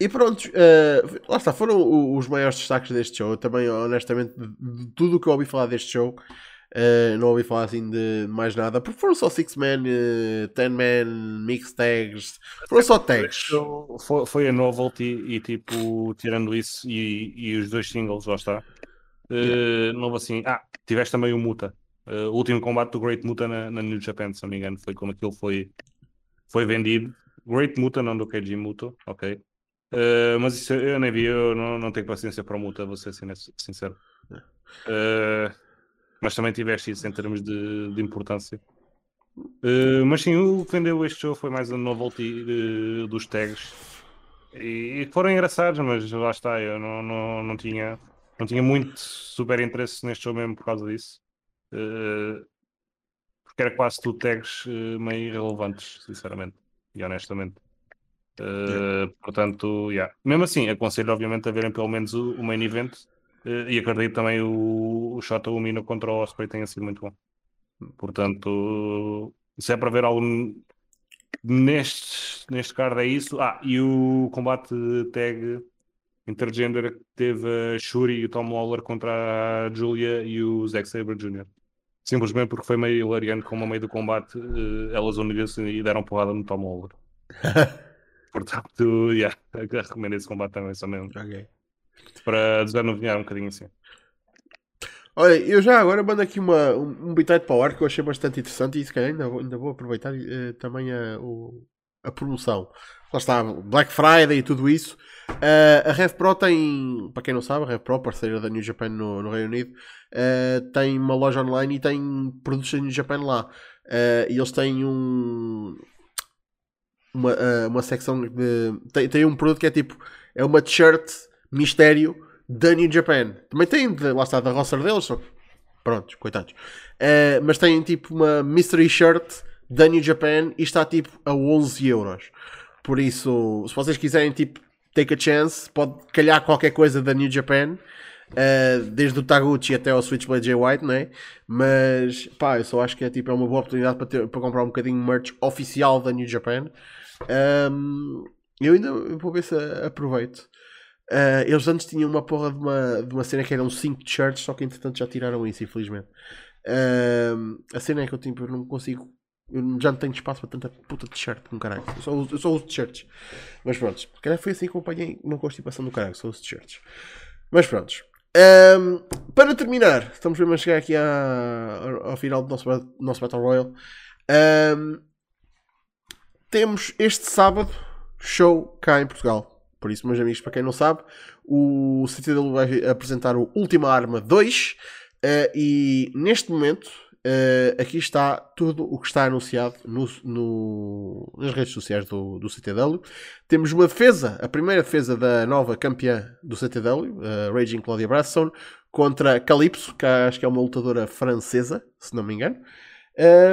S1: e pronto, uh, lá está, foram os maiores destaques deste show. Eu também, honestamente, de tudo o que eu ouvi falar deste show, Uh, não ouvi falar assim de mais nada, porque foram só 6 man, 10 uh, man, mix tags, foram só tags.
S2: Foi, foi a novelty e tipo, tirando isso e, e os dois singles, lá está. Uh. Novo assim, ah, tiveste também o Muta. Uh, o último combate do Great Muta na, na, New Japan, se não me engano, foi como aquilo foi, foi vendido. Great Muta, não do KG Muto, ok. Uh, mas isso eu nem vi, eu não, não tenho paciência para o Muta, vou ser sincero. Uh, mas também tiveste isso em termos de, de importância. Uh, mas sim, o que vendeu este show foi mais a novelty dos tags. E, e, foram engraçados, mas lá está, eu não, não, não, tinha, não tinha muito super interesse neste show mesmo por causa disso. Porque era quase tudo tags meio irrelevantes, sinceramente e honestamente. Yeah. Portanto, yeah. mesmo assim, aconselho obviamente a verem pelo menos o, o main event eh, e acredito também o, o Shota Umino contra o Osprey tenha sido muito bom. Portanto, se é para ver algo neste, neste card é isso. Ah, e o combate tag intergender que teve a Shuri e o Tom Waller contra a Julia e o Zack Sabre Jr. Simplesmente porque foi meio hilariante como a meio do combate eh, elas uniram-se e deram porrada no Tom Waller. Portanto, yeah, recomendo esse combate também, só mesmo.
S1: Okay
S2: para desanuviar um bocadinho assim.
S1: Olha, eu já agora mando aqui uma, um, um bitite para o ar que eu achei bastante interessante e se calhar ainda vou, ainda vou aproveitar uh, também a, o, a promoção. Lá está, Black Friday e tudo isso. Uh, a RevPro tem, para quem não sabe, a RevPro, parceira da New Japan no, no Reino Unido, uh, tem uma loja online e tem produtos da New Japan lá. e eles têm um, uma, uma secção de. Tem, tem um produto que é tipo, é uma t-shirt mistério da New Japan. Também tem, de, lá está, da roster deles, só coitados. Uh, mas tem tipo uma mystery shirt da New Japan e está tipo a 11 euros. Por isso, se vocês quiserem tipo take a chance, pode calhar qualquer coisa da New Japan. Uh, desde o Taguchi até ao Switchblade J White, né? Mas pá, eu só acho que é, tipo, é uma boa oportunidade para, ter, para comprar um bocadinho de merch oficial da New Japan. Um, eu ainda vou ver se aproveito. Uh, eles antes tinham uma porra de uma, de uma cena que eram 5 shirts, só que entretanto já tiraram isso, infelizmente. Uh, a cena é que eu, tipo, eu não consigo. Eu já não tenho espaço para tanta puta de shirt com caralho. Eu só uso, eu só uso t-shirts. Mas pronto, calhar foi assim que acompanhei uma constipação do caralho, só uso t-shirts. Mas pronto. Um, para terminar, estamos mesmo a chegar aqui à, ao final do nosso, nosso Battle Royale. Um, temos este sábado show cá em Portugal. Por isso, meus amigos, para quem não sabe, o CTW vai apresentar o Última Arma 2 uh, eh, e neste momento uh, aqui está tudo o que está anunciado no, no, nas redes sociais do, do CTW. Temos uma defesa, a primeira defesa da nova campeã do CTW, uh, eh, Raging Claudia Brasson, contra Calypso, que acho que é uma lutadora francesa, se não me engano.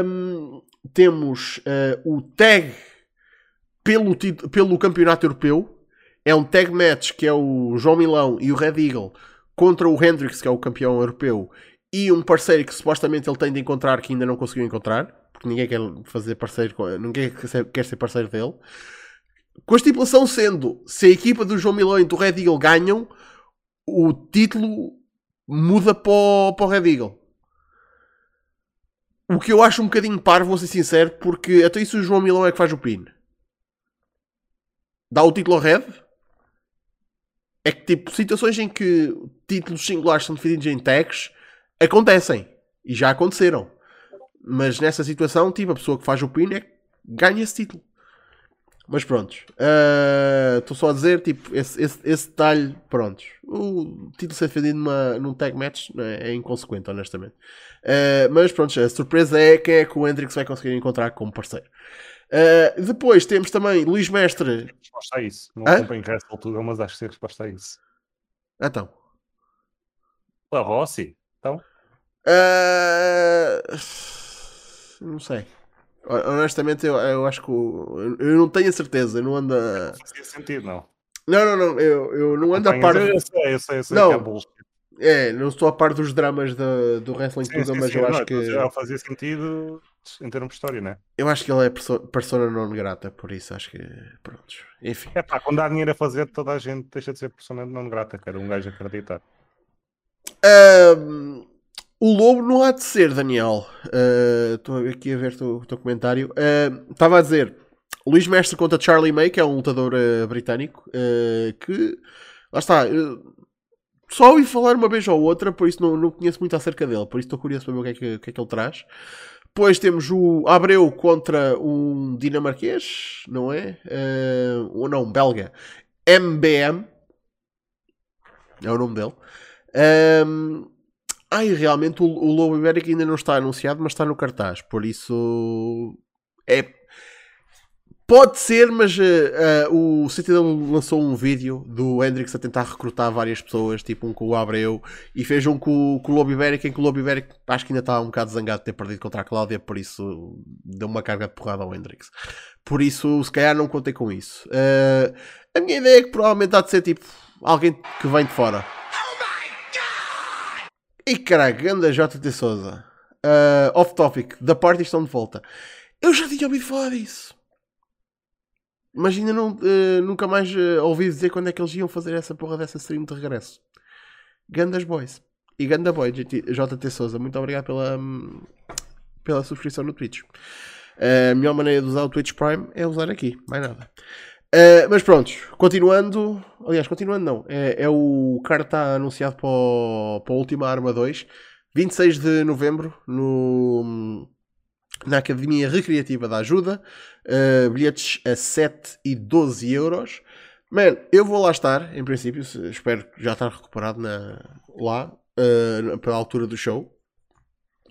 S1: Um, temos o tag pelo, pelo campeonato europeu é um tag match que é o João Milão e o Red Eagle contra o Hendrix, que é o campeão europeu, e um parceiro que supostamente ele tem de encontrar que ainda não conseguiu encontrar, porque ninguém quer fazer parceiro, ninguém quer ser parceiro dele. Com a estipulação sendo, se a equipa do João Milão e do Red Eagle ganham, o título muda para o, para o Red Eagle. O que eu acho um bocadinho parvo, vou ser sincero, porque até isso o João Milão é que faz o pin. Dá o título ao Red, é que, tipo, situações em que títulos singulares são definidos em tags acontecem. E já aconteceram. Mas nessa situação, tipo, a pessoa que faz o pin é que ganha esse título. Mas pronto. Ah, estou uh, só a dizer, tipo, esse, esse, esse detalhe, pronto. O título ser defendido numa, num tag match é, é inconsequente, honestamente. Uh, mas pronto, a surpresa é quem é que o Hendrix vai conseguir encontrar como parceiro. Uh, depois temos também Luís Mestre.
S2: Resposta a isso. Não acompanho o resto tudo, mas acho que ser resposta a isso.
S1: Então.
S2: A Rossi? Então?
S1: Uh... Não sei. Honestamente, eu, eu acho que eu, eu não tenho a certeza. Eu não ando a...
S2: Não fazia sentido, não.
S1: Não, não, não. Eu, eu não ando a par.
S2: Eu sei, eu sei, eu sei
S1: não.
S2: que é bullshit.
S1: É, não estou a par dos dramas do, do wrestling sim, tudo, mas sim, eu acho que.
S2: Já fazia sentido em termos de história, né?
S1: Eu acho que ele é persona non grata, por isso acho que. Pronto. Enfim.
S2: É pá, quando há dinheiro a fazer, toda a gente deixa de ser persona non grata, cara. Um gajo acreditar.
S1: Um, o lobo não há de ser, Daniel. Estou uh, aqui a ver o teu comentário. Estava uh, a dizer. Luís Mestre contra Charlie May, que é um lutador uh, britânico, que lá está, só ouvi falar uma vez ou outra, por isso não, não conheço muito acerca dele, por isso estou curioso para ver o que é que, que, é que ele traz. Depois temos o Abreu contra um dinamarquês, não é? Ou não, belga. MBM. É o nome dele. Um, ah, e realmente o, o Lobo Ibérico ainda não está anunciado, mas está no cartaz. Por isso é Pode ser, mas uh, uh, o CTW lançou um vídeo do Hendrix a tentar recrutar várias pessoas, tipo um com o Abreu, e fez um com, com o Lobo Ibérico, em que o Lobo Ibérico acho que ainda estava um bocado zangado de ter perdido contra a Cláudia, por isso deu uma carga de porrada ao Hendrix. Por isso, se calhar não contei com isso. Uh, a minha ideia é que provavelmente há de ser tipo alguém que vem de fora. E caralho, ganda JT Souza. off topic, da parte estão de volta. Eu já tinha ouvido falar disso. Mas ainda não, uh, nunca mais uh, ouvi dizer quando é que eles iam fazer essa porra dessa stream de regresso. Gandas Boys. E Ganda Boy, JT Souza, muito obrigado pela, um, pela subscrição no Twitch. Uh, a melhor maneira de usar o Twitch Prime é usar aqui, mais nada. Uh, mas pronto, continuando. Aliás, continuando não. É, é o cara está anunciado para, o, para a última Arma 2, 26 de novembro, no, na Academia Recreativa da Ajuda. Uh, bilhetes a 7 e 12 euros. Man, eu vou lá estar, em princípio. Espero já estar recuperado na, lá uh, para a altura do show.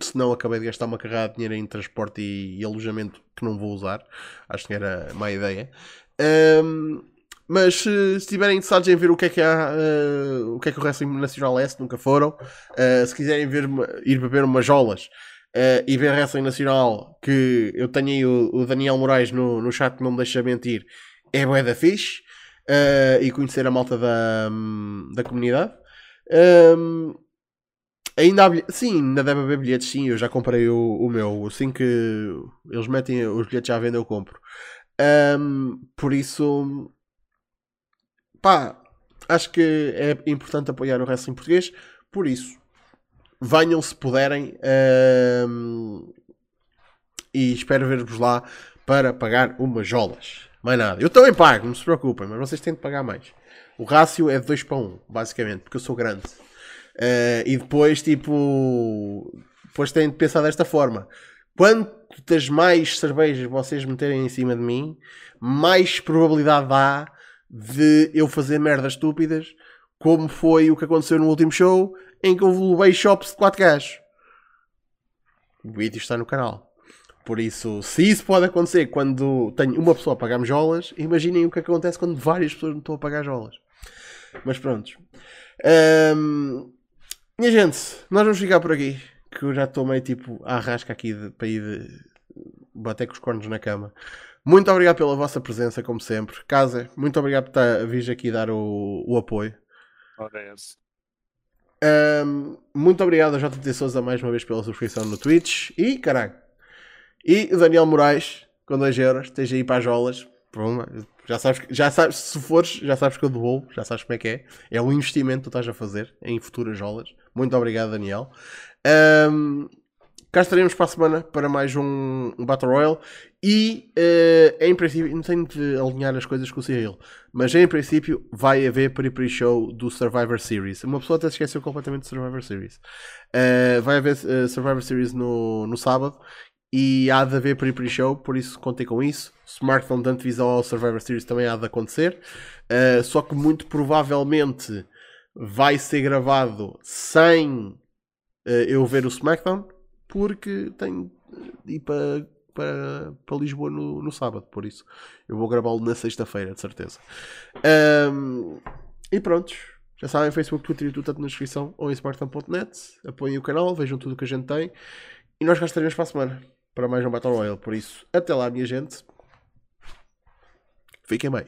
S1: Se não, acabei de gastar uma carrada de dinheiro em transporte e, e, alojamento que não vou usar. Acho que era má ideia. Um, mas se estiverem interessados em ver o que é que há, uh, o que é que o Wrestling Nacional é, se nunca foram, uh, se quiserem ver, ir beber umas jolas uh, e ver Wrestling Nacional, que eu tenho aí o, o, Daniel Moraes no, no chat não me deixa mentir, é bué da fixe, e conhecer a malta da, da comunidade. Um, ainda há bilhetes. Sim, ainda deve haver bilhetes, sim. Eu já comprei o, o meu. Assim que eles metem os bilhetes à venda, eu compro. Um, por isso, pá, acho que é importante apoiar o wrestling português. Por isso, venham se puderem. Um, e espero ver-vos lá para pagar umas jolas. Mais nada. Eu também pago, não se preocupem, mas vocês têm de pagar mais. O rácio é de 2 para 1, um, basicamente, porque eu sou grande. Uh, e depois, tipo, depois têm de pensar desta forma: quantas mais cervejas vocês meterem em cima de mim, mais probabilidade há de eu fazer merdas estúpidas, como foi o que aconteceu no último show, em que eu levei shops de 4 gajos. O vídeo está no canal. Por isso, se isso pode acontecer quando tenho uma pessoa a pagar-me jolas, imaginem o que acontece quando várias pessoas me estão a pagar jolas. Mas pronto. Minha gente, nós vamos ficar por aqui. Que eu já estou meio tipo a arrasca aqui de, para ir de, bater com os cornos na cama. Muito obrigado pela vossa presença, como sempre. Casa, muito obrigado por estar a vir aqui dar o, o apoio. Um, muito obrigado a JT Souza mais uma vez pela subscrição no Twitch. E caralho. E o Daniel Moraes, com 2 euros, esteja aí para as jolas. Já sabes, já sabes, se fores, já sabes que eu devolvo, já sabes como é que é. É um investimento que tu estás a fazer em futuras jolas. Muito obrigado, Daniel. Um, cá estaremos para a semana para mais um, Battle Royale. E uh, em princípio, não tenho de alinhar as coisas com o Cyril, mas em princípio vai haver pre-pre-show do Survivor Series. Uma pessoa até esqueceu completamente do Survivor Series. Uh, vai haver uh, Survivor Series no, no sábado e há de haver pre-pre-show, por isso contei com isso. Smartphone de antevisão ao Survivor Series também há de acontecer. Só que muito provavelmente vai ser gravado sem uh, eu ver o SmackDown, porque tenho de ir para, para, para Lisboa no, no sábado, por isso eu vou gravá-lo na sexta-feira, de certeza. Um, e prontos. Já sabem, Facebook, Twitter e tudo na descrição ou em smartphone.net. Apoiem o canal, vejam tudo o que a gente tem. E nós cá estaremos para a semana para mais um Battle Royale. Por isso, até lá, minha gente. Fiquem bem.